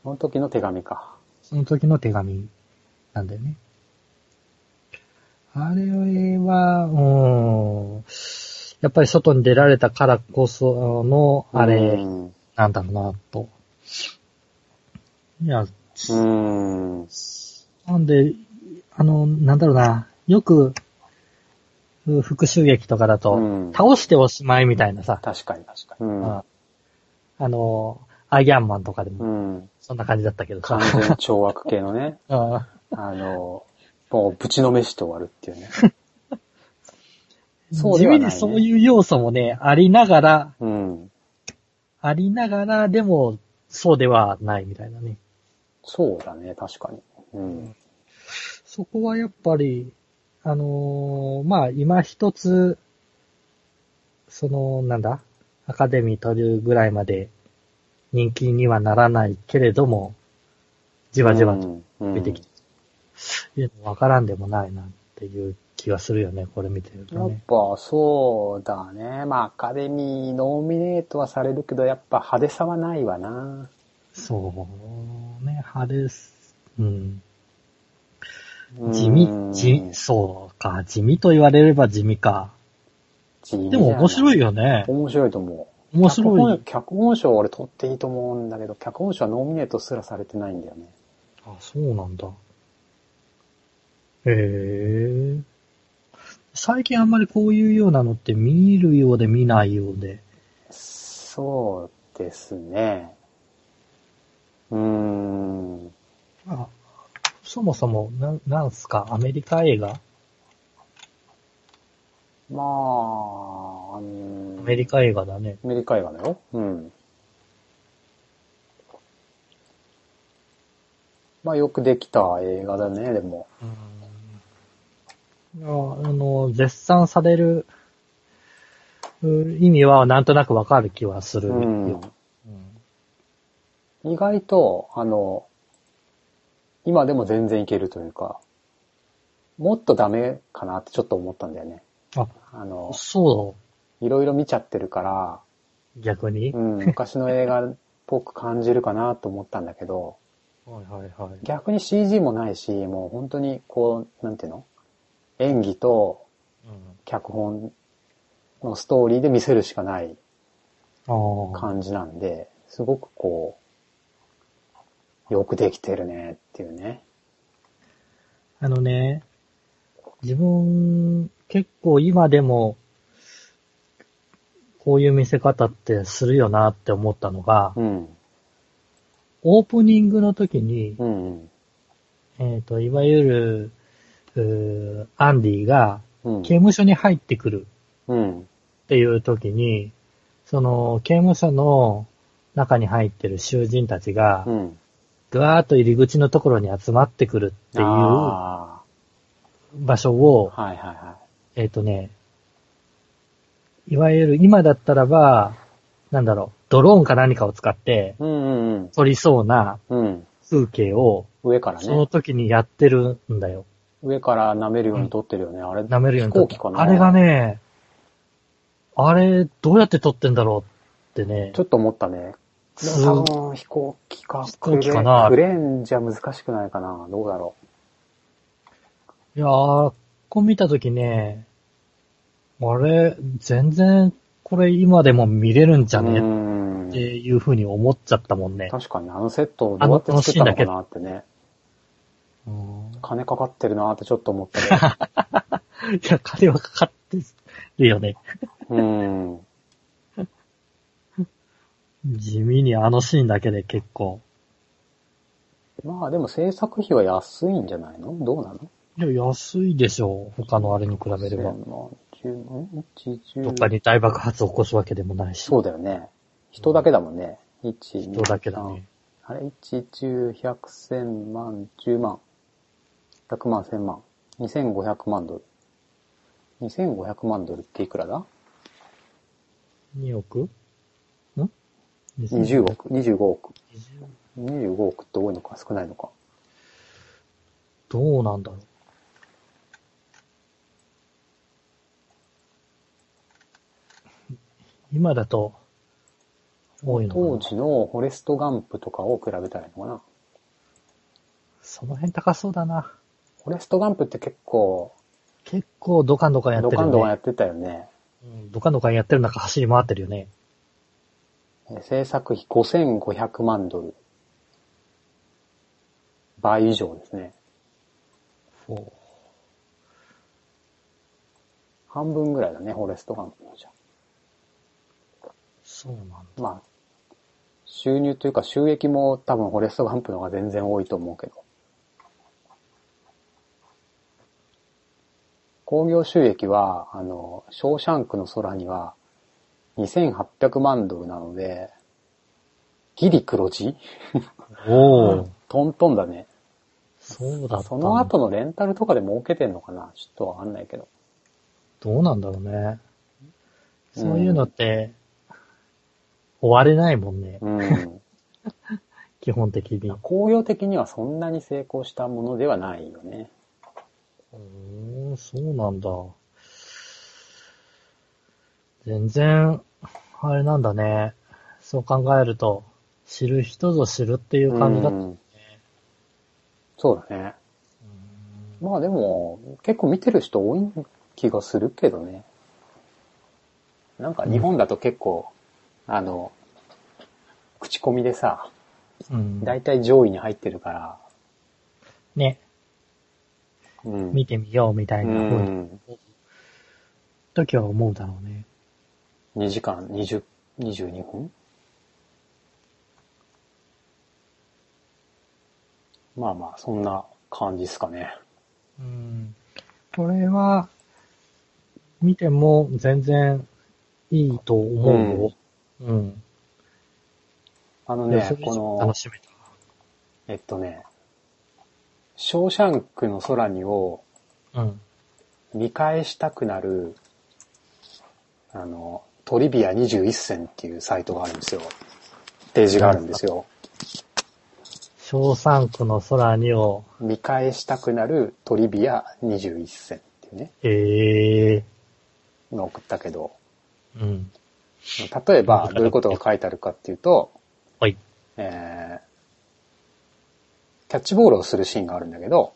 [SPEAKER 1] その時の手紙か。
[SPEAKER 2] その時の手紙なんだよね。あれは、うーん、やっぱり外に出られたからこその、あ
[SPEAKER 1] う
[SPEAKER 2] れ、
[SPEAKER 1] ん。
[SPEAKER 2] なんだろうな、と。いや、
[SPEAKER 1] うん。
[SPEAKER 2] なんで、あの、なんだろうな、よく、う復讐劇とかだと、
[SPEAKER 1] うん
[SPEAKER 2] 倒しておしまいみたいなさ、
[SPEAKER 1] 確かに確かに。うん。
[SPEAKER 2] ああの、アイアンマンとかで
[SPEAKER 1] う
[SPEAKER 2] も、
[SPEAKER 1] ん。
[SPEAKER 2] そんな感じだったけどさ。
[SPEAKER 1] 完全懲悪系のね。
[SPEAKER 2] あ
[SPEAKER 1] あの、もうぶちのめして終わるっていうね。そう
[SPEAKER 2] 地
[SPEAKER 1] ではない、
[SPEAKER 2] にそういう要素もね、ありながら、
[SPEAKER 1] うん。
[SPEAKER 2] ありながら、でも、そうではないみたいなね。
[SPEAKER 1] そうだね、確かに。うん。
[SPEAKER 2] そこはやっぱり、あのーまあ、今一つ、その、なんだ、アカデミー取るぐらいまで人気にはならないけれども、じわじわと
[SPEAKER 1] と
[SPEAKER 2] 出てきて、いうのわからんでもないなっていう気はするよね、これ見てると
[SPEAKER 1] やっ
[SPEAKER 2] ね。
[SPEAKER 1] ぱそうだね。まあアカデミーノミネートはされるけど、やっぱ派手さはないわな。
[SPEAKER 2] そうね、派です。うん。
[SPEAKER 1] うん
[SPEAKER 2] 地味、地、そうか、地味と言われれば地味か。
[SPEAKER 1] 地味
[SPEAKER 2] でも面白い
[SPEAKER 1] よ。
[SPEAKER 2] よね。
[SPEAKER 1] 面白いと思う。
[SPEAKER 2] 面白い。
[SPEAKER 1] 脚本賞は俺取っていいと思うんだけど、脚本賞はノミネートすらされてないんだよね。
[SPEAKER 2] あ、そうなんだ。へえ。最近あんまりこういうようなのって見るようで見ないようで。
[SPEAKER 1] そうですね。うーん。
[SPEAKER 2] あそもそも、なん、なんすか、アメリカ映画？
[SPEAKER 1] まあ、うーん
[SPEAKER 2] アメリカ映画だね。
[SPEAKER 1] アメリカ映画だよ。うん。まあよくできた映画だね、でも。
[SPEAKER 2] いや、あの、絶賛される、う意味はなんとなくわかる気はする
[SPEAKER 1] うん意外と、あの、今でも全然いけるというか、もっとダメかなってちょっと思ったんだよね。
[SPEAKER 2] あ、
[SPEAKER 1] あの、
[SPEAKER 2] そ
[SPEAKER 1] いろいろ見ちゃってるから、
[SPEAKER 2] う、逆に、
[SPEAKER 1] うん、昔の映画っぽく感じるかなと思ったんだけど、
[SPEAKER 2] はいはいはい。
[SPEAKER 1] 逆に CG もないし、もう本当にこう、なんていうの？演技と脚本のストーリーで見せるしかない。感じなんで、すごくこう、よくできてるねっていうね。
[SPEAKER 2] あのね、自分、結構今でも、こういう見せ方ってするよなって思ったのが、
[SPEAKER 1] うん。
[SPEAKER 2] オープニングの時に、
[SPEAKER 1] うんうん。
[SPEAKER 2] えっ、と、いわゆる、うーアンディが
[SPEAKER 1] うん。
[SPEAKER 2] 刑務所に入ってくる
[SPEAKER 1] うん。
[SPEAKER 2] っていう時に、その刑務所の中に入ってる囚人たちが
[SPEAKER 1] う、ん。
[SPEAKER 2] ぐわーっと入り口のところに集まってくるっていう
[SPEAKER 1] あ
[SPEAKER 2] 場所を、
[SPEAKER 1] あ。はいはいは
[SPEAKER 2] えっ、とね、いわゆる今だったらば、なんだろう、ドローンか何かを使って
[SPEAKER 1] い。うんうん
[SPEAKER 2] 撮りそうな
[SPEAKER 1] うん。うん。
[SPEAKER 2] 風景を、
[SPEAKER 1] 上から
[SPEAKER 2] その
[SPEAKER 1] ね。
[SPEAKER 2] 時にやってるんだよ。
[SPEAKER 1] 上から舐めるように撮ってるよね。あれ、
[SPEAKER 2] 舐めるように撮って
[SPEAKER 1] 飛行機かな
[SPEAKER 2] あれが、ね、あれ、どうやって撮ってんだろうってね
[SPEAKER 1] ちょ、っと思ったね。でも多分飛行機か。
[SPEAKER 2] 飛行機かな
[SPEAKER 1] クレーンじゃ難しくないかな。どうだろ
[SPEAKER 2] いやー、こう見た時ね、あれ、全然、これ今でも見れるんじゃ
[SPEAKER 1] う。う
[SPEAKER 2] ね
[SPEAKER 1] ん
[SPEAKER 2] っていう風に思っちゃったもんね。
[SPEAKER 1] 確かにあのセットをどうやって作ったのかなってね。
[SPEAKER 2] うん
[SPEAKER 1] 金かかってるなってちょっと思ったけど。
[SPEAKER 2] いや、金はかかってるよね。
[SPEAKER 1] うん。
[SPEAKER 2] 地味にあのシーンだけで結構。
[SPEAKER 1] まあでも制作費は安いんじゃないの？どうなの？
[SPEAKER 2] いや、安いでしょう。他のあれに比べれば。
[SPEAKER 1] 1000万、10ん1
[SPEAKER 2] どっかに大爆発を起こすわけでもないし。
[SPEAKER 1] そうだよね。人だけだもんね。1、
[SPEAKER 2] 人だけだね。
[SPEAKER 1] あれ ?1、10、100、1000万、10万。100万、1000万。2500万ドル。2500万ドルっていくらだ
[SPEAKER 2] ？2億？ん
[SPEAKER 1] ?20 億、25億
[SPEAKER 2] ？20
[SPEAKER 1] 25億って多いのか少ないのか。
[SPEAKER 2] どうなんだろう。今だと、多いのかな
[SPEAKER 1] 当時のフォレストガンプとかを比べたらいいのかな。
[SPEAKER 2] その辺高そうだな。
[SPEAKER 1] フォレストガンプって結構、
[SPEAKER 2] 結構ドカンドカンやってるよね。
[SPEAKER 1] ドカンドカンやってたよね。
[SPEAKER 2] うんドカンドカンやってる中走り回ってるよね。
[SPEAKER 1] えー制作費5500万ドル。倍以上ですね。半分ぐらいだね、フォレストガンプのじゃ。
[SPEAKER 2] そうなんだ。
[SPEAKER 1] まあ、収入というか収益も多分フォレストガンプの方が全然多いと思うけど。興行収益は、あの、ショーシャンクの空には2800万ドルなので、ギリ黒字？
[SPEAKER 2] おお、
[SPEAKER 1] トントンだね。
[SPEAKER 2] そうだ
[SPEAKER 1] その後のレンタルとかで儲けてんのかな？ちょっとわかんないけど。
[SPEAKER 2] どうなんだろうね。そういうのって、終われないもんね。
[SPEAKER 1] うん。
[SPEAKER 2] 基本的に。
[SPEAKER 1] 工業的にはそんなに成功したものではないよね。
[SPEAKER 2] うーん、そうなんだ。全然、あれなんだね。そう考えると、知る人ぞ知るっていう感じだった。
[SPEAKER 1] うんそうだね。まあでも、結構見てる人多い気がするけどね。なんか日本だと結構、あの、口コミでさ、
[SPEAKER 2] うん。
[SPEAKER 1] 大体上位に入ってるから、
[SPEAKER 2] ね、
[SPEAKER 1] うん。
[SPEAKER 2] 見てみようみたいうな風に、
[SPEAKER 1] ん。
[SPEAKER 2] 時は思うだろうね。
[SPEAKER 1] 2時間20、22分？まあまあ、そんな感じですかね。
[SPEAKER 2] うん。これは、見ても全然いいと思うよ。うん。
[SPEAKER 1] あのねこの
[SPEAKER 2] 楽、しめた。
[SPEAKER 1] えっとね、ショーシャンクの空にを
[SPEAKER 2] うん。
[SPEAKER 1] 見返したくなる、あの、トリビア21選っていうサイトがあるんですよ。ページがあるんですよ。
[SPEAKER 2] 小三区の空にを、
[SPEAKER 1] 見返したくなるトリビア21選っていうね、
[SPEAKER 2] ええ
[SPEAKER 1] のを送ったけど、
[SPEAKER 2] うん。
[SPEAKER 1] 例えばどういうことが書いてあるかっていうと、
[SPEAKER 2] はい。
[SPEAKER 1] えー、キャッチボールをするシーンがあるんだけど、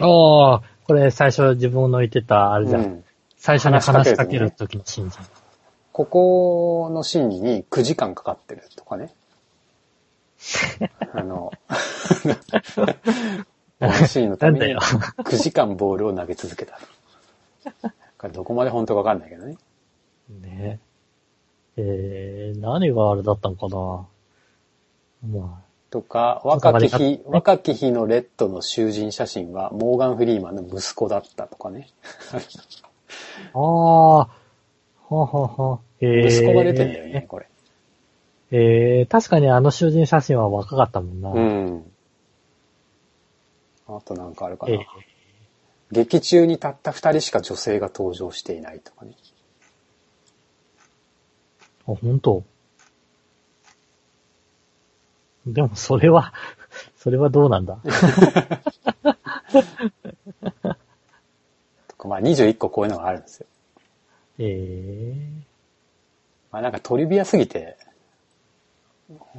[SPEAKER 2] ああ、これ最初自分の言ってた、あれじゃん。
[SPEAKER 1] うん
[SPEAKER 2] 最初に話しかけ
[SPEAKER 1] る
[SPEAKER 2] る時のシーンじゃん。
[SPEAKER 1] ここのシーンに9時間かかってるとかね。あの、このシーンのために
[SPEAKER 2] なんだよ
[SPEAKER 1] 9時間ボールを投げ続けた。どこまで本当かわかんないけどね。
[SPEAKER 2] ねえー、何があれだったのかなま
[SPEAKER 1] とか、若き日、若き日のレッドの囚人写真はモーガン・フリーマンの息子だったとかね。
[SPEAKER 2] あ。ああ、ははは。えー、
[SPEAKER 1] 息子が出てんだよね、これ。
[SPEAKER 2] えー、確かにあの囚人写真は若かったもんな。
[SPEAKER 1] うん。あとなんかあるかな。
[SPEAKER 2] えー
[SPEAKER 1] 劇中にたった二人しか女性が登場していないとかね。
[SPEAKER 2] あ、本当？でもそれは、それはどうなんだ？
[SPEAKER 1] とか、まあ21個こういうのがあるんですよ。
[SPEAKER 2] え
[SPEAKER 1] まあなんかトリビアすぎて、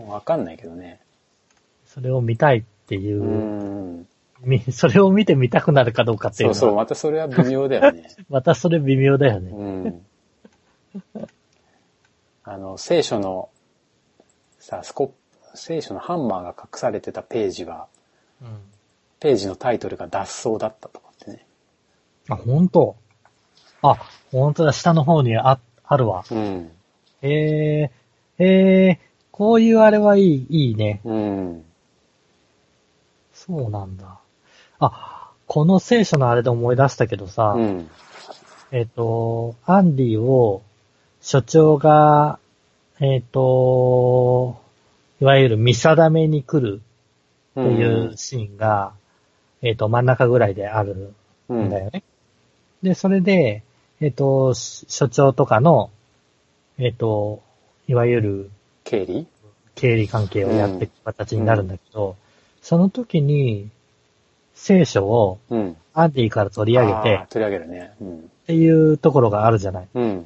[SPEAKER 1] わかんないけどね。
[SPEAKER 2] ー、それを見たいっていうう、
[SPEAKER 1] ん。
[SPEAKER 2] み それを見てみたくなるかどうかっていうのは
[SPEAKER 1] そうそう、またそれは微妙だよね。
[SPEAKER 2] またそれ微妙だよね。
[SPEAKER 1] うん。あの、聖書の、さ、スコ聖書のハンマーが隠されてたページは、
[SPEAKER 2] うん。
[SPEAKER 1] ページのタイトルが脱走だったとかってね。
[SPEAKER 2] あ、本当あ、本当だ、下の方にあ、あるわ。
[SPEAKER 1] うん。
[SPEAKER 2] えー、えー、こういうあれはいい、いいね。
[SPEAKER 1] うん。
[SPEAKER 2] そうなんだ。あ、この聖書のあれで思い出したけどさ、
[SPEAKER 1] うん。
[SPEAKER 2] えっ、と、アンディを所長が、えっ、と、いわゆる見定めに来るっていうシーンが、えっ、と、真ん中ぐらいである
[SPEAKER 1] うん
[SPEAKER 2] んだよね。で、それで、えっ、と、し所長とかの、えっ、と、いわゆる
[SPEAKER 1] 経理？
[SPEAKER 2] 経理関係をやっていく形になるんだけど、その時に、聖書を
[SPEAKER 1] うん。
[SPEAKER 2] アンディから取り上げて
[SPEAKER 1] あー取り上げるね。うん。
[SPEAKER 2] っていうところがあるじゃない。
[SPEAKER 1] うん。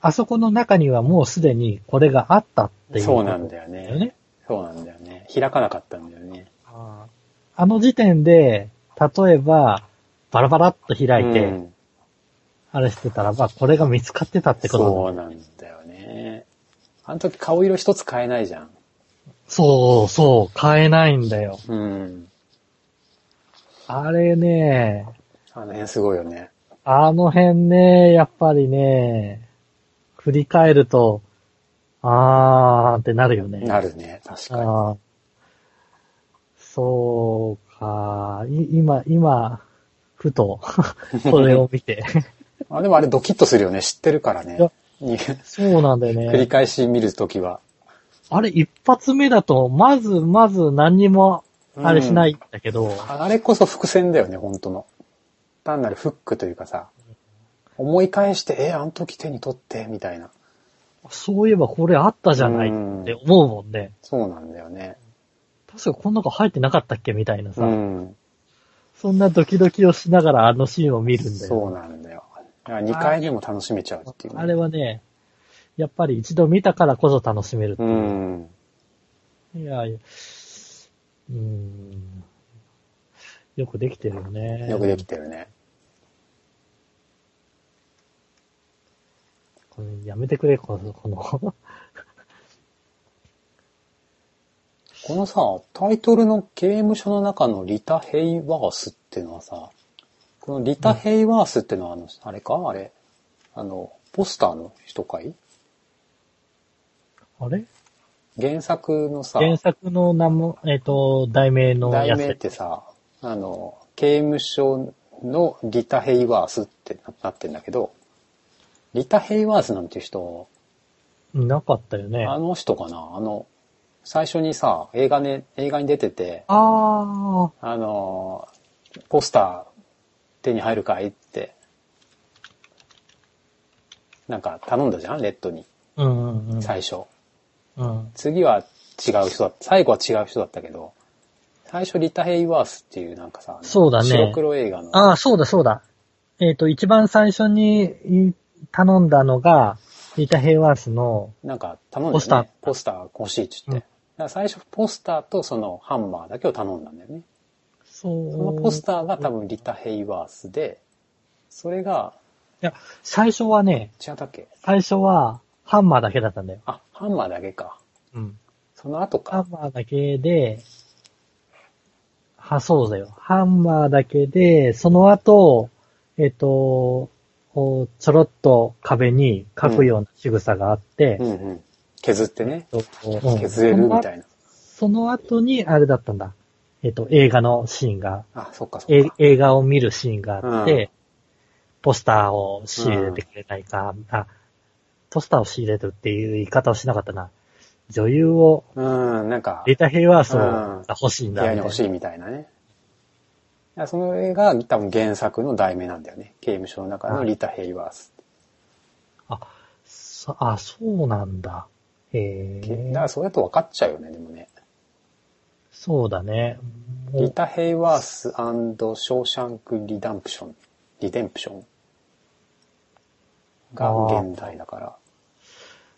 [SPEAKER 2] あそこの中にはもうすでにこれがあったっていう。
[SPEAKER 1] そうなんだよ
[SPEAKER 2] だ
[SPEAKER 1] ね。そうなんだよね。開かなかったんだよね。
[SPEAKER 2] ああの時点で、例えば、バラバラっと開いて、
[SPEAKER 1] うん
[SPEAKER 2] あれしてたらば、これが見つかってたってこと
[SPEAKER 1] そうなんだよね。あの時顔色一つ変えないじゃん。
[SPEAKER 2] そう、そう、変えないんだよ。
[SPEAKER 1] うん。
[SPEAKER 2] あれね、
[SPEAKER 1] あの辺すごいよね。
[SPEAKER 2] あの辺ね、やっぱりね、振り返ると、あーってなるよね。
[SPEAKER 1] なるね。確かに。
[SPEAKER 2] そうか、い今、今、ふと、これを見て。
[SPEAKER 1] あでもあれドキッとするよね。知ってるからね
[SPEAKER 2] そうなんだよ
[SPEAKER 1] 繰り
[SPEAKER 2] ね。
[SPEAKER 1] 返し見るときは。
[SPEAKER 2] あれ、一発目だと、まず、まず何にも、あれしないんだけど、
[SPEAKER 1] あれこそ伏線だよね、本当の。単なるフックというかさ、思い返して、え、あの時手に取って、みたいな。
[SPEAKER 2] そういえばこれあったじゃないって思うもんね。
[SPEAKER 1] そうなんだよね。
[SPEAKER 2] 確かこの中入ってなかったっけ？みたいなさ、
[SPEAKER 1] うん。
[SPEAKER 2] そんなドキドキをしながらあのシーンを見るんだよ。
[SPEAKER 1] そうなんだよ。2回目も楽しめちゃうっていう、ね。
[SPEAKER 2] あれはね、やっぱり一度見たからこそ楽しめるって
[SPEAKER 1] う
[SPEAKER 2] いう。
[SPEAKER 1] ん。
[SPEAKER 2] いやいや、うーん。よくできてるよね。
[SPEAKER 1] よくできてるね。
[SPEAKER 2] これやめてくれ、この、この。
[SPEAKER 1] このさ、タイトルの刑務所の中のリタ・ヘイワースっていうのはさ、このリタ・ヘイワースっていうのはあの、あれか？あれ。あの、ポスターの人かい？
[SPEAKER 2] あれ？
[SPEAKER 1] 原作のさ、
[SPEAKER 2] 原作の名も、えっ、と、題名の
[SPEAKER 1] 題名っ
[SPEAKER 2] やつ。
[SPEAKER 1] てさ、あの、刑務所のリタ・ヘイワースってなってんだけど、リタ・ヘイワースなんていう人、
[SPEAKER 2] いなかったよね。
[SPEAKER 1] あの人かな？あの、最初にさ、映画ね、映画に出てて、
[SPEAKER 2] あ
[SPEAKER 1] あの、ポスター手に入るかいって、なんか頼んだじゃん？レッドに、
[SPEAKER 2] あ、うんうんうん。
[SPEAKER 1] 最初。
[SPEAKER 2] うん。
[SPEAKER 1] 次は違う人だった。最後は違う人だったけど、最初リタ・ヘイワースっていうなんかさ、
[SPEAKER 2] そうだね
[SPEAKER 1] 白黒映画の、
[SPEAKER 2] ああ、そうだそうだ。えっ、と、一番最初にい頼んだのが、リタ・ヘイワースの、
[SPEAKER 1] なんか頼んだよね。
[SPEAKER 2] ポスター
[SPEAKER 1] ポスター欲しいって言って。
[SPEAKER 2] うん
[SPEAKER 1] 最初ポスターとそのハンマーだけを頼んだんだよね。
[SPEAKER 2] そ
[SPEAKER 1] のポスターが多分リタ・ヘイワースで、それが、
[SPEAKER 2] いや、最初はね、
[SPEAKER 1] 違ったっけ？
[SPEAKER 2] 最初は、ハンマーだけだったんだよ。
[SPEAKER 1] あ、ハンマーだけか。
[SPEAKER 2] うん。
[SPEAKER 1] その後か。
[SPEAKER 2] ハンマーだけで、は、そうだよ。ハンマーだけで、その後、えっ、と、ちょろっと壁に書くような仕草があって
[SPEAKER 1] う、んうん。削ってね。削れるみたいな。
[SPEAKER 2] その後に、あれだったんだ。えっ、と、映画のシーンが、
[SPEAKER 1] あ、そっかそっ
[SPEAKER 2] え
[SPEAKER 1] か。
[SPEAKER 2] 映画を見るシーンがあって、
[SPEAKER 1] うん
[SPEAKER 2] ポスターを仕入れてくれないか、あ、ポスターを仕入れてるっていう言い方をしなかったな。女優を、
[SPEAKER 1] うん、なんか、
[SPEAKER 2] リタ・ヘイワースを欲しいんだ
[SPEAKER 1] 部屋に欲しいみたいなね。いやその映画が多分原作の題名なんだよね。刑務所の中のリタ・ヘイワース。
[SPEAKER 2] そあ、そうなんだ。へえ
[SPEAKER 1] だから。それだと分かっちゃうよね、でもね。
[SPEAKER 2] そうだね。
[SPEAKER 1] リタ・ヘイワース Shawshank Redemption。Redemption。が現代だから。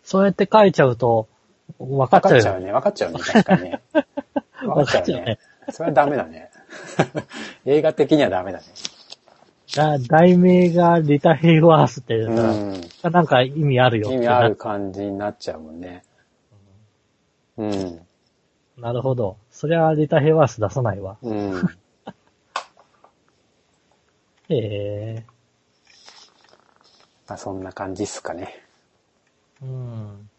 [SPEAKER 2] そうやって書いちゃうと、分かっちゃうよね。
[SPEAKER 1] 分 かっちゃうね。分かっちゃうね。確かにね。分かっちゃう
[SPEAKER 2] ね
[SPEAKER 1] ね。それはダメだね。映画的にはダメだね。
[SPEAKER 2] だ題名がリタ・ヘイワースっていう
[SPEAKER 1] ん。
[SPEAKER 2] なんか意味あるよ
[SPEAKER 1] 意味ある感じになっちゃうもんね。うん。
[SPEAKER 2] ななるほど。そりゃリタ・ヘイワース出さないわ。
[SPEAKER 1] うん。
[SPEAKER 2] へ え。
[SPEAKER 1] まあそんな感じっすかね。
[SPEAKER 2] うん。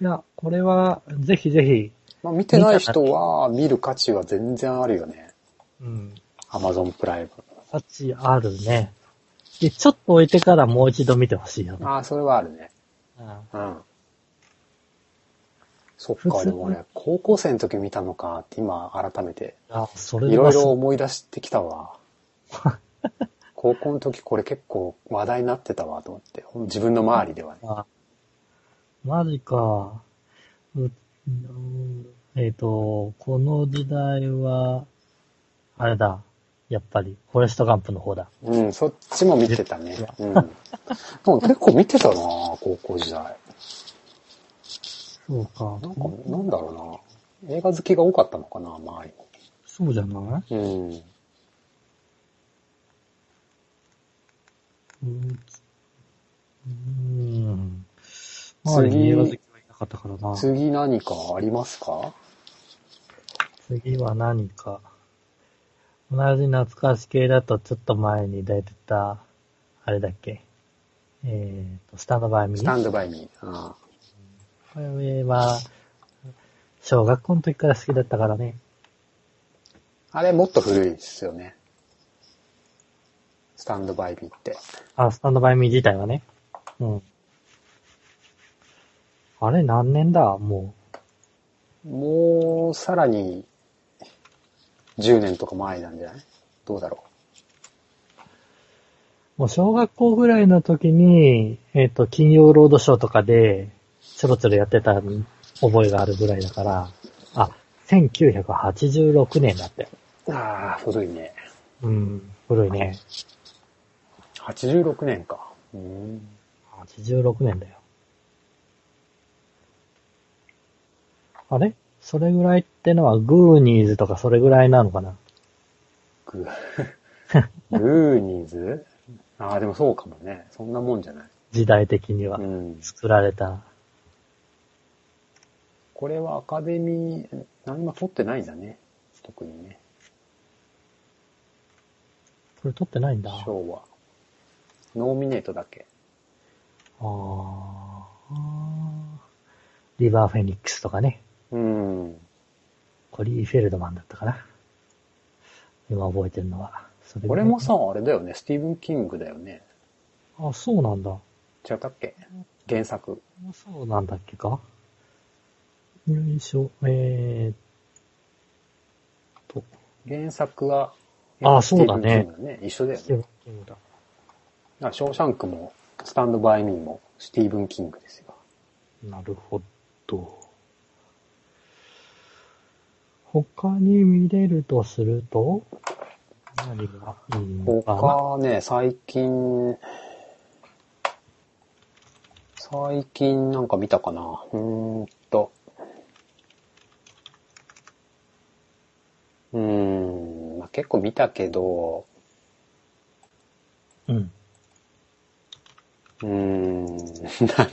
[SPEAKER 2] いや、これは、ぜひぜひ、
[SPEAKER 1] まあ見てない人は見る価値は全然あるよね。
[SPEAKER 2] うん。
[SPEAKER 1] アマゾンプライム。
[SPEAKER 2] 価値あるね。で、ちょっと置いてからもう一度見てほしいよね。
[SPEAKER 1] ああ、それはあるね。
[SPEAKER 2] うん
[SPEAKER 1] うん。そっか、でも俺、高校生の時見たのかって今改めて、
[SPEAKER 2] あ、それ
[SPEAKER 1] いろ
[SPEAKER 2] はい
[SPEAKER 1] ろ思い出してきたわ。高校の時これ結構話題になってたわと思って。自分の周りではね。
[SPEAKER 2] あマジか。えっ、と、この時代は、あれだ。やっぱり、フォレストガンプの方だ。
[SPEAKER 1] うん、そっちも見てたね。うん。でも結構見てたな高校時代。
[SPEAKER 2] そうか。
[SPEAKER 1] なんか、なんだろうな映画好きが多かったのかな周り
[SPEAKER 2] そうじゃない？
[SPEAKER 1] に。
[SPEAKER 2] うん。うん。周りに映画好きはいなかったから
[SPEAKER 1] う。
[SPEAKER 2] なん
[SPEAKER 1] 次何かありますか？
[SPEAKER 2] 次は何か。同じ懐かし系だとちょっと前に出てた、あれだっけ？えっ、と、スタンドバイミー。
[SPEAKER 1] スタンドバイミー。あ
[SPEAKER 2] これは、小学校の時から好きだったからね。
[SPEAKER 1] あれもっと古いですよね。スタンドバイミーって。
[SPEAKER 2] あ、スタンドバイミー自体はね。うん。あれ何年だ？も
[SPEAKER 1] もう、さらに、10年とか前なんじゃない？どうだろ
[SPEAKER 2] う。もう小学校ぐらいの時に、えっ、と、金曜ロードショーとかで、ちょろちょろやってた覚えがあるぐらいだから、あ、1986年だって。
[SPEAKER 1] う。ああ、古いね。
[SPEAKER 2] うん、古いね。
[SPEAKER 1] 86年か。うん。
[SPEAKER 2] 86年だよ。あれ？それぐらいってのはグーニーズとかそれぐらいなのかな？
[SPEAKER 1] グー、グーニーズ？ああ、でもそうかもね。そんなもんじゃない。
[SPEAKER 2] 時代的には
[SPEAKER 1] うん。
[SPEAKER 2] 作られた。
[SPEAKER 1] これはアカデミー、何も取ってないんだね。特にね。
[SPEAKER 2] これ撮ってないんだ。あ
[SPEAKER 1] 賞は。ノーミネートだけ。
[SPEAKER 2] あー。リバーフェニックスとかね。
[SPEAKER 1] うん。
[SPEAKER 2] コリー・フェルドマンだったかな。今覚えてるのは。それ
[SPEAKER 1] これもさ、あれだよね。スティーブン・キングだよね。
[SPEAKER 2] あ、そうなんだ。
[SPEAKER 1] 違ったっけ？原作。
[SPEAKER 2] そうなんだっけか？よいしょ、えーっと、
[SPEAKER 1] 原作が、
[SPEAKER 2] あそうだね。
[SPEAKER 1] 一緒だよね
[SPEAKER 2] だ。
[SPEAKER 1] あショーシャンクも、スタンドバイミーも、スティーブン・キングですよ。
[SPEAKER 2] なるほど。他に見れるとすると、何がいいのかな？
[SPEAKER 1] 他ね、最近、最近なんか見たかな？うーんと。うーん、まあ、結構見たけど、
[SPEAKER 2] うん。
[SPEAKER 1] うーん、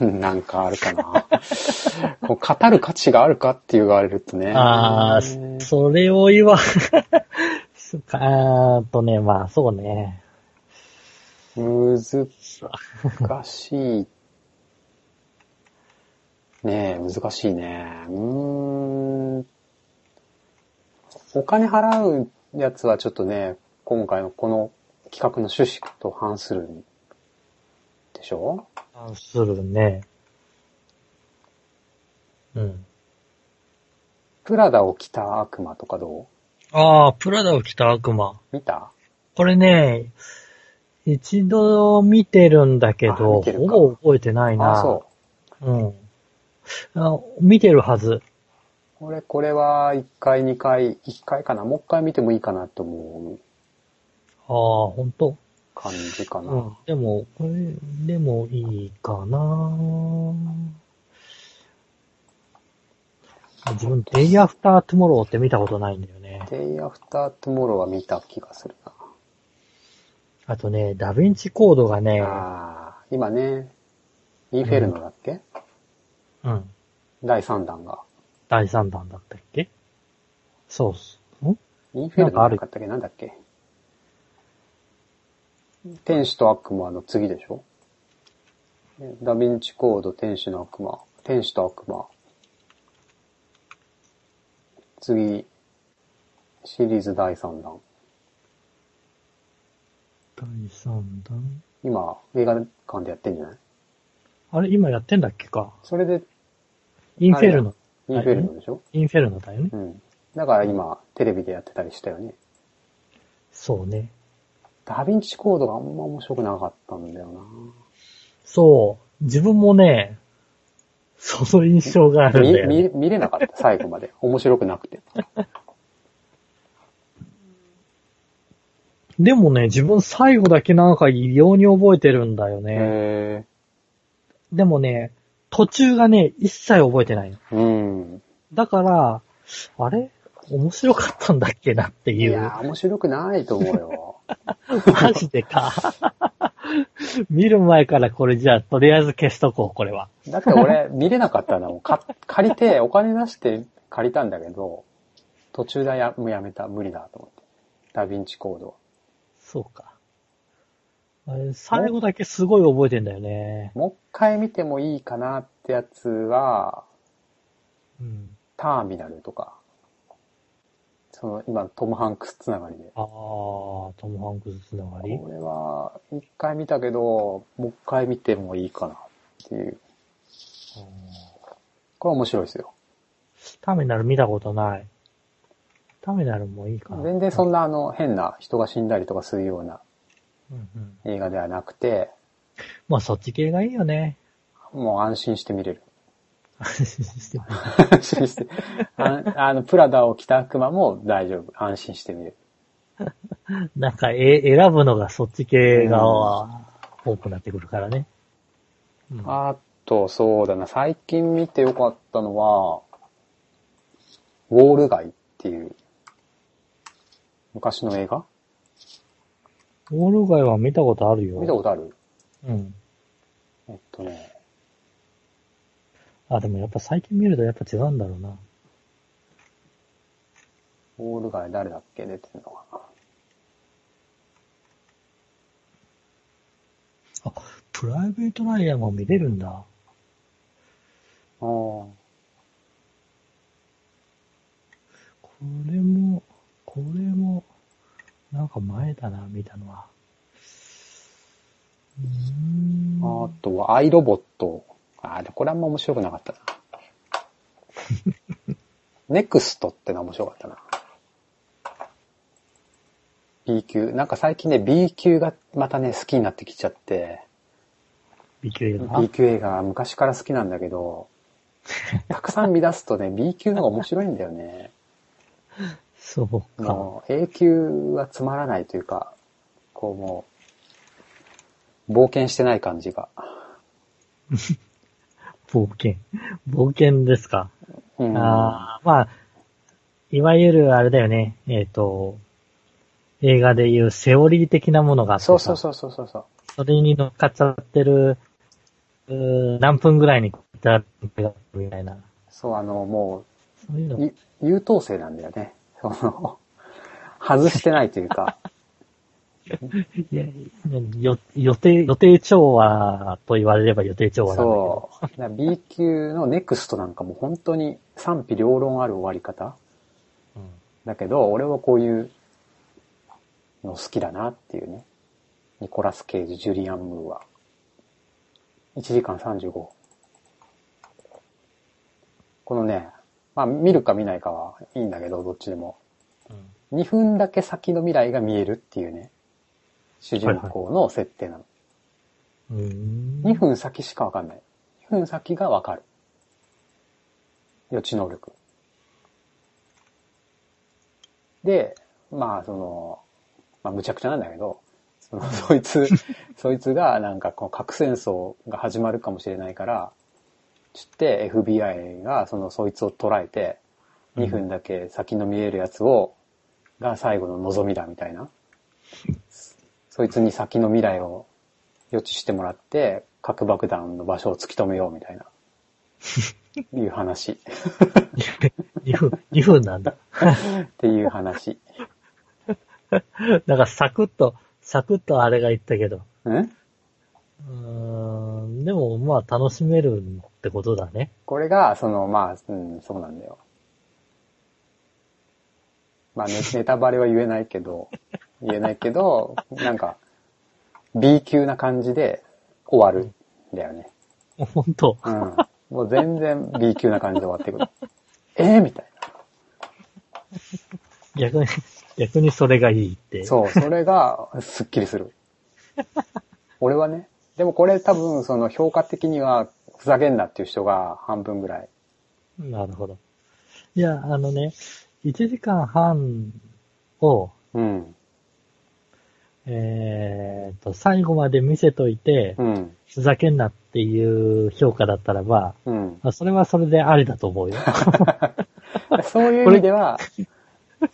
[SPEAKER 1] ななんかあるかな。こう語る価値があるかって言われるとね。
[SPEAKER 2] ああ、それを言わ、そっか、あーっとね、まあそうね。
[SPEAKER 1] 難しい。ねえ、難しいね。うーん。お金払うやつはちょっとね、今回のこの企画の趣旨と反するんでしょ？
[SPEAKER 2] 関するね。うん。
[SPEAKER 1] プラダを着た悪魔とかど
[SPEAKER 2] ああ、プラダを着た悪魔。
[SPEAKER 1] う見た？
[SPEAKER 2] これね、一度見てるんだけ
[SPEAKER 1] あ
[SPEAKER 2] ど、ほぼ覚えてないな。。
[SPEAKER 1] あ、そう
[SPEAKER 2] うん。あ見てるはず。
[SPEAKER 1] う。俺、これは1回、2回、1回かな。もう一回見てもいいかなと思う
[SPEAKER 2] ああ、ほんと。
[SPEAKER 1] 感じかな。
[SPEAKER 2] うん。でも、これでもいいかな。自分、デイアフタートゥモローって見たことないんだよね。
[SPEAKER 1] デイアフタートゥモローは見た気がするな。
[SPEAKER 2] あとね、ダヴィンチコードがね、
[SPEAKER 1] ああ、今ね、インフェルノだっけ、
[SPEAKER 2] うん。
[SPEAKER 1] 第3弾が。
[SPEAKER 2] 第3弾だったっけ？そうっす。ん？
[SPEAKER 1] インフェルノ
[SPEAKER 2] なんかある。
[SPEAKER 1] だったっけ？なんだっけ？天使と悪魔の次でしょ？ねダヴィンチコード、天使の悪魔、天使と悪魔。次、シリーズ第3弾。
[SPEAKER 2] 第3弾？
[SPEAKER 1] 今、映画館でやってんじゃない？
[SPEAKER 2] あれ、今やってんだっけか？
[SPEAKER 1] それで、
[SPEAKER 2] インフェルノ。
[SPEAKER 1] インフェルノでしょ、
[SPEAKER 2] インフェルノだよね。
[SPEAKER 1] うん。だから今、テレビでやってたりしたよね。
[SPEAKER 2] そうね。
[SPEAKER 1] ダヴィンチコードがあんま面白くなかったんだよな。
[SPEAKER 2] そう。自分もね、その印象があるん
[SPEAKER 1] 見
[SPEAKER 2] だよ、ね。
[SPEAKER 1] 見見れなかった、最後まで。面白くなくて。
[SPEAKER 2] でもね、自分最後だけなんか異様に覚えてるんだよね。
[SPEAKER 1] へ
[SPEAKER 2] でもね、途中がね、一切覚えてないの。
[SPEAKER 1] ーうん。
[SPEAKER 2] だから、あれ？面白かったんだっけなっていう。
[SPEAKER 1] いやー、面白くないと思うよ。
[SPEAKER 2] マジでか。見る前からこれじゃあ、とりあえず消しとこう、これは。
[SPEAKER 1] だって俺、見れなかったのもか借りて、お金出して借りたんだけど、途中でやもうやめた。無理だと思って。ダヴィンチコードは。
[SPEAKER 2] そうか。あれ最後だけすごい覚えてんだよね。
[SPEAKER 1] もう一回見てもいいかなってやつは、
[SPEAKER 2] うん。
[SPEAKER 1] ターミナルとか。その、今、トム・ハンクスつながりで。
[SPEAKER 2] あー、トム・ハンクスつながり？
[SPEAKER 1] これは、一回見たけど、もう一回見てもいいかなっていう。これ面白いですよ。
[SPEAKER 2] ターミナル見たことない。ターミナルもいいかな。
[SPEAKER 1] 全然そんなあの、変な人が死んだりとかするような。映画ではなくて、
[SPEAKER 2] まあそっち系がいいよね。
[SPEAKER 1] もう安心して見れる。
[SPEAKER 2] 安心して
[SPEAKER 1] 安心して。あ あの、プラダを着た悪魔も大丈夫。安心して見れる。
[SPEAKER 2] なんか、え、選ぶのがそっち系が多くなってくるからね。うん
[SPEAKER 1] あと、そうだな、最近見てよかったのは、ウォール街っていう、昔の映画
[SPEAKER 2] ウォール街は見たことあるよ。
[SPEAKER 1] 見たことある？
[SPEAKER 2] うん。
[SPEAKER 1] えっとね、
[SPEAKER 2] あ、でもやっぱ最近見るとやっぱ違うんだろうな。
[SPEAKER 1] ウォール街誰だっけ？出てるのは。
[SPEAKER 2] あ、プライベートライアンも見れるんだ。
[SPEAKER 1] ああ。
[SPEAKER 2] なんか前だな、見たのは。
[SPEAKER 1] あとは、アイロボット。あ、でこれあんま面白くなかったな。ネクストってのは面白かったな。B 級。なんか最近ね、B 級がまたね、好きになってきちゃって、
[SPEAKER 2] B 級映画
[SPEAKER 1] ？B 級映画昔から好きなんだけど、たくさん見出すとね、B 級の方が面白いんだよね。
[SPEAKER 2] そうか。
[SPEAKER 1] もう A 級はつまらないというか、こうもう、冒険してない感じが。
[SPEAKER 2] 冒険。冒険ですか。
[SPEAKER 1] うん、
[SPEAKER 2] ああ、まあ、いわゆるあれだよね。えっ、と、映画でいうセオリー的なものがあっ
[SPEAKER 1] そうそうそうそうそうそう。
[SPEAKER 2] それに乗っかっちゃってる、うー何分ぐらいにみたいな。
[SPEAKER 1] そう、あの、も
[SPEAKER 2] そういうの
[SPEAKER 1] う、ゆ優等生なんだよね。その、外してないというか、
[SPEAKER 2] いやよ予定、予定調和と言われれば予定調和なんだけど。
[SPEAKER 1] そう。B 級のネクストなんかも本当に賛否両論ある終わり方
[SPEAKER 2] うん
[SPEAKER 1] だけど、俺はこういうの好きだなっていうね。ニコラス・ケイジ、ジュリアン・ムーは。1時間35分。このね、まあ見るか見ないかはいいんだけど、どっちでも。2分だけ先の未来が見えるっていうね、主人公の設定なの。
[SPEAKER 2] うん。うーん
[SPEAKER 1] 2分先しかわかんない。2分先がわかる。予知能力。で、まあ、その、まあ、むちゃくちゃなんだけど、その、そいつ、そいつがなんかこう核戦争が始まるかもしれないから、つって FBI がそのそいつを捉えて、2分だけ先の見えるやつを、が最後の望みだみたいな。そいつに先の未来を予知してもらって、核爆弾の場所を突き止めようみたいな。いう話。
[SPEAKER 2] 2分、2分なんだ。
[SPEAKER 1] っていう話。
[SPEAKER 2] なんかサクッと、サクッとあれが言ったけど。
[SPEAKER 1] ん？
[SPEAKER 2] うーん、でもまあ楽しめるってことだね。
[SPEAKER 1] これが、その、まあ、うん、そうなんだよ。まあネ、ネタバレは言えないけど、言えないけど、なんか、B 級な感じで終わるんだよね。
[SPEAKER 2] 本当？
[SPEAKER 1] うん。もう全然 B 級な感じで終わってくる。えー、みたい
[SPEAKER 2] 逆に、逆にそれがいいって。
[SPEAKER 1] な。そう、それがスッキリする。俺はね。でもこれ多分その評価的にはふざけんなっていう人が半分ぐらい。
[SPEAKER 2] なるほど。いや、あのね、1時間半を、
[SPEAKER 1] うん。
[SPEAKER 2] えーと、最後まで見せといて、
[SPEAKER 1] うん。
[SPEAKER 2] ふざけんなっていう評価だったらば、
[SPEAKER 1] うん。
[SPEAKER 2] あそれはそれでありだと思うよ。
[SPEAKER 1] そういう意味では、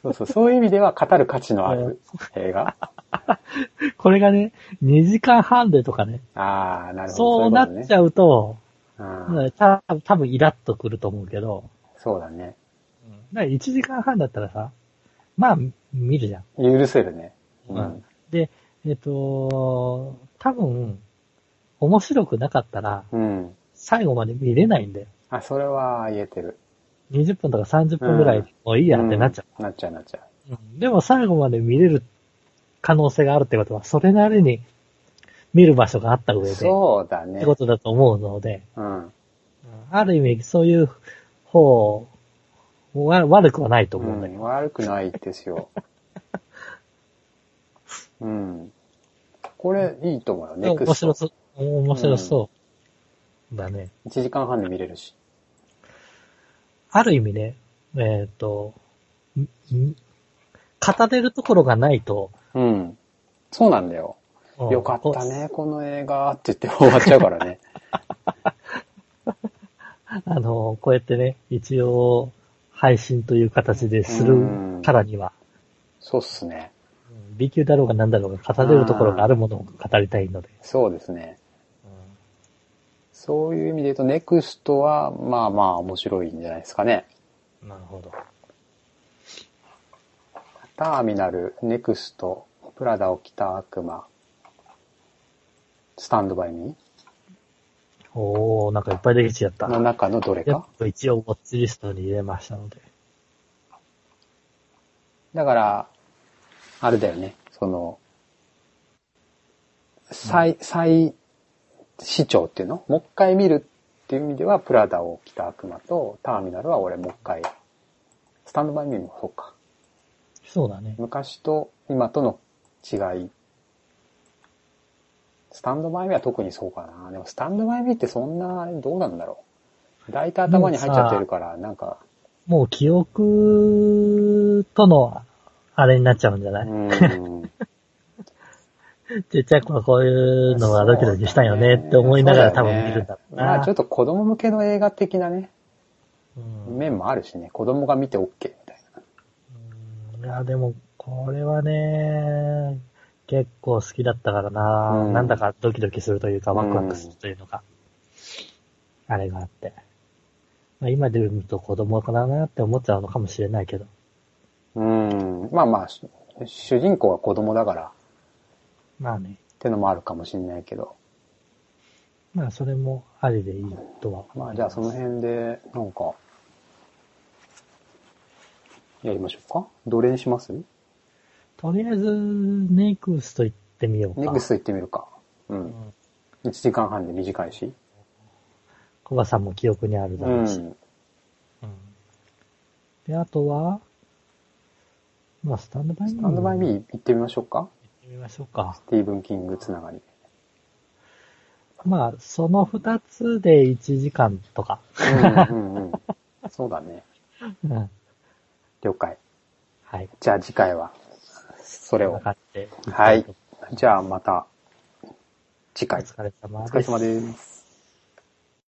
[SPEAKER 1] そうそう、そういう意味では語る価値のある映画。
[SPEAKER 2] これがね、2時間半でとかね、
[SPEAKER 1] ああ、なるほど。
[SPEAKER 2] そうなっち
[SPEAKER 1] ゃ
[SPEAKER 2] ゃうと、
[SPEAKER 1] うん。
[SPEAKER 2] た多分イラッとくると思うけど、
[SPEAKER 1] そうだね。
[SPEAKER 2] だから1時間半だったらさ、まあ、見るじゃん。
[SPEAKER 1] 許せるね。う
[SPEAKER 2] うんん。で、えっ、と、多分、面白くなかったら、
[SPEAKER 1] うん。
[SPEAKER 2] 最後まで見れないんだよ。
[SPEAKER 1] あ、それは言えてる。
[SPEAKER 2] 20分とか30分ぐらいでもういいやってなっちゃ
[SPEAKER 1] うんなっちゃうなっちゃう。
[SPEAKER 2] う。うんでも最後まで見れる可能性があるってことは、それなりに見る場所があった上で、っ
[SPEAKER 1] そうだね
[SPEAKER 2] て。ことだと思うので、
[SPEAKER 1] うん。
[SPEAKER 2] うんある意味そういう方、わ悪くはないと
[SPEAKER 1] う
[SPEAKER 2] 思うんだけ
[SPEAKER 1] ん、
[SPEAKER 2] ど。
[SPEAKER 1] 悪くないですよ。うん。これいいと思うよ。ネクスト。
[SPEAKER 2] 面白そう、面白そう。だね。
[SPEAKER 1] 1時間半で見れるし。
[SPEAKER 2] ある意味ね、えっ、と、んん語れるところがないと、
[SPEAKER 1] うん。そうなんだよ。
[SPEAKER 2] うん
[SPEAKER 1] よかったね、この映画って言って終わっちゃうからね。
[SPEAKER 2] あの、こうやってね、一応、配信という形でするからには、
[SPEAKER 1] そうっすね。
[SPEAKER 2] うん B 級だろうが何だろうが語れるところがあるものを語りたいので。
[SPEAKER 1] そうですね。そういう意味で言うと、ネクストは、まあまあ面白いんじゃないですかね。
[SPEAKER 2] なるほど。
[SPEAKER 1] ターミナル、ネクスト、プラダを着た悪魔、スタンドバイミ
[SPEAKER 2] おー、なんかいっぱいできちゃった。
[SPEAKER 1] ーの中のどれか？
[SPEAKER 2] ぱ一応ウォッチリストに入れましたので。
[SPEAKER 1] だから、あれだよね。その、再、再視聴っていうの？もう一回見るっていう意味では、プラダを着た悪魔と、ターミナルは俺もう一回、スタンドバイミーもそうか。
[SPEAKER 2] そうだね。
[SPEAKER 1] 昔と今との違い。スタンドバイミーは特にそうかな。でもスタンドバイミーってそんな、どうなんだろう。大体頭に入っちゃってるから、なんか、
[SPEAKER 2] もう記憶との、あれになっちゃうんじゃな
[SPEAKER 1] う
[SPEAKER 2] い、
[SPEAKER 1] ーん。
[SPEAKER 2] ちっちゃい子はこういうのがドキドキしたよねって思いながら多分見るんだろうな。
[SPEAKER 1] まあちょっと子供向けの映画的なね、
[SPEAKER 2] うん
[SPEAKER 1] 面もあるしね、子供が見て OK みたいな。
[SPEAKER 2] いや、でも、これはね、結構好きだったからな、
[SPEAKER 1] うん
[SPEAKER 2] なんだかドキドキするというか、
[SPEAKER 1] うん
[SPEAKER 2] ワクワクするというのが、あれがあって。まあ、今で見ると子供かなって思っちゃうのかもしれないけど。
[SPEAKER 1] うん。まあまあ、し主人公は子供だからっ
[SPEAKER 2] まあね。
[SPEAKER 1] てのもあるかもしれないけど。
[SPEAKER 2] まあ、それもありでいいとは。
[SPEAKER 1] まあじゃあその辺で、なんか、やりましょうか？どれにします？
[SPEAKER 2] とりあえず、ネクスト行ってみようか。
[SPEAKER 1] ネクスト行ってみるか。う。
[SPEAKER 2] うんん。
[SPEAKER 1] 1時間半で短いし。
[SPEAKER 2] 小葉さんも記憶にあるだ
[SPEAKER 1] う
[SPEAKER 2] ろうし。
[SPEAKER 1] ん。
[SPEAKER 2] うんで、あとは、まあ、スタンドバイミー。
[SPEAKER 1] スタンドバイミ
[SPEAKER 2] ー。
[SPEAKER 1] ー行ってみましょうか
[SPEAKER 2] みましょうか。
[SPEAKER 1] スティーブン・キングつながり。
[SPEAKER 2] まあ、その二つで1時間とか。
[SPEAKER 1] うんうんうん。そうだね。
[SPEAKER 2] うん。
[SPEAKER 1] 了解。
[SPEAKER 2] はい。
[SPEAKER 1] じゃあ次回は、それを。はい。じゃあまた、次回。
[SPEAKER 2] お疲れ様
[SPEAKER 1] お疲れ様です。